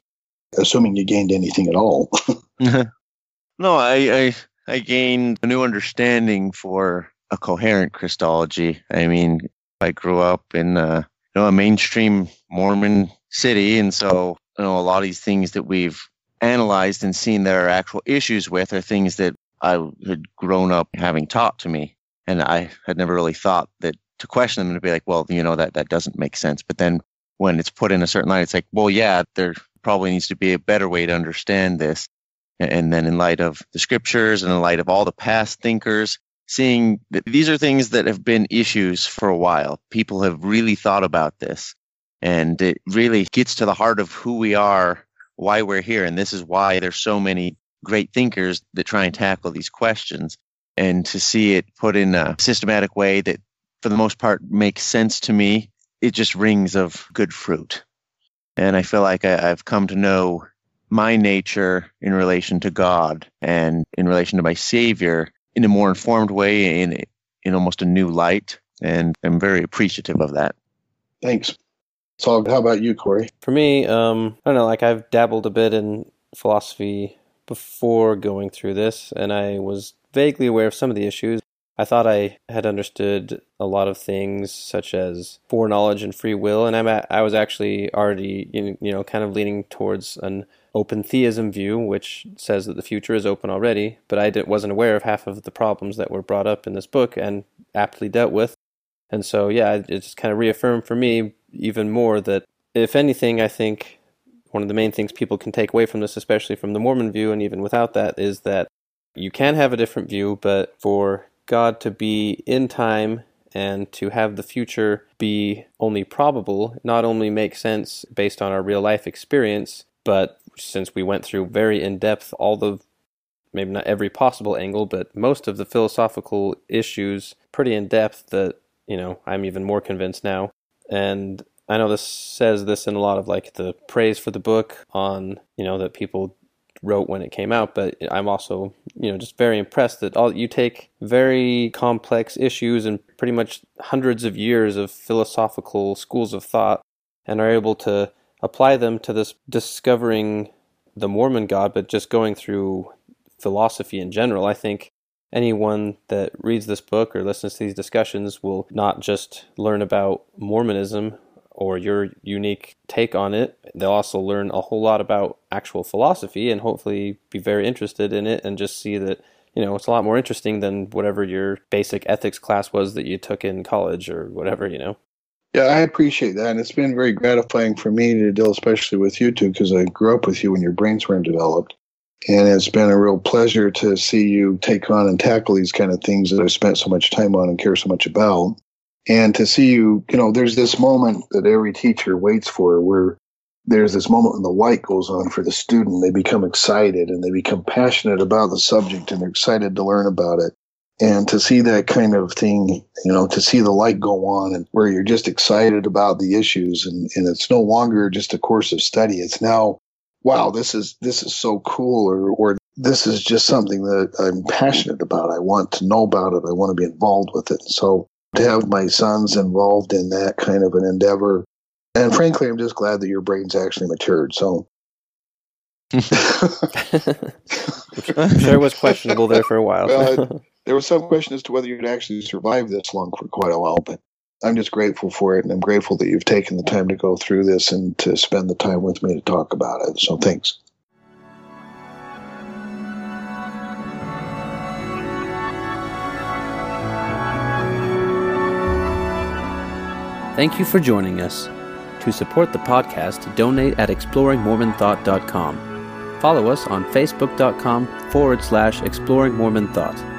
Assuming you gained anything at all. no, I, I I gained a new understanding for a coherent Christology. I mean, I grew up in uh, you know a mainstream Mormon city, and so you know a lot of these things that we've analyzed and seen there are actual issues with are things that I had grown up having taught to me, and I had never really thought that to question them and to be like, well, you know, that, that doesn't make sense. But then when it's put in a certain light, it's like, well, yeah, there probably needs to be a better way to understand this. And then in light of the scriptures and in light of all the past thinkers, seeing that these are things that have been issues for a while. People have really thought about this and it really gets to the heart of who we are, why we're here. And this is why there's so many great thinkers that try and tackle these questions and to see it put in a systematic way that for the most part makes sense to me. It just rings of good fruit. And I feel like I, I've come to know my nature in relation to God and in relation to my Savior in a more informed way, in in almost a new light, and I'm very appreciative of that. Thanks. So, how about you, Corey? For me, um, I don't know. Like I've dabbled a bit in philosophy before going through this, and I was vaguely aware of some of the issues. I thought I had understood a lot of things such as foreknowledge and free will, and I'm at, I was actually already you know kind of leaning towards an open theism view, which says that the future is open already. But I wasn't aware of half of the problems that were brought up in this book and aptly dealt with, and so yeah, it just kind of reaffirmed for me even more that if anything, I think one of the main things people can take away from this, especially from the Mormon view, and even without that, is that you can have a different view, but for God to be in time and to have the future be only probable not only makes sense based on our real life experience, but since we went through very in depth all the maybe not every possible angle, but most of the philosophical issues pretty in depth that, you know, I'm even more convinced now. And I know this says this in a lot of like the praise for the book on, you know, that people wrote when it came out, but I'm also, you know, just very impressed that all you take very complex issues and pretty much hundreds of years of philosophical schools of thought and are able to apply them to this discovering the Mormon God, but just going through philosophy in general. I think anyone that reads this book or listens to these discussions will not just learn about Mormonism or your unique take on it. They'll also learn a whole lot about actual philosophy and hopefully be very interested in it and just see that, you know, it's a lot more interesting than whatever your basic ethics class was that you took in college or whatever, you know. Yeah, I appreciate that. And it's been very gratifying for me to deal, especially with you two, because I grew up with you when your brains weren't developed. And it's been a real pleasure to see you take on and tackle these kind of things that I've spent so much time on and care so much about and to see you you know there's this moment that every teacher waits for where there's this moment when the light goes on for the student. They become excited and they become passionate about the subject and they're excited to learn about it. And to see that kind of thing you know to see the light go on and where you're just excited about the issues and, and it's no longer just a course of study. It's now wow this is this is so cool or or this is just something that i'm passionate about. I want to know about it. I want to be involved with it. So to have my sons involved in that kind of an endeavor. And frankly, I'm just glad that your brain's actually matured. So. I'm sure it was questionable there for a while. well, there was some question as to whether you'd actually survive this long for quite a while, but I'm just grateful for it, and I'm grateful that you've taken the time to go through this and to spend the time with me to talk about it. So thanks. Thank you for joining us. To support the podcast, donate at exploringmormonthought.com. Follow us on facebook.com forward slash exploring Mormon Thought.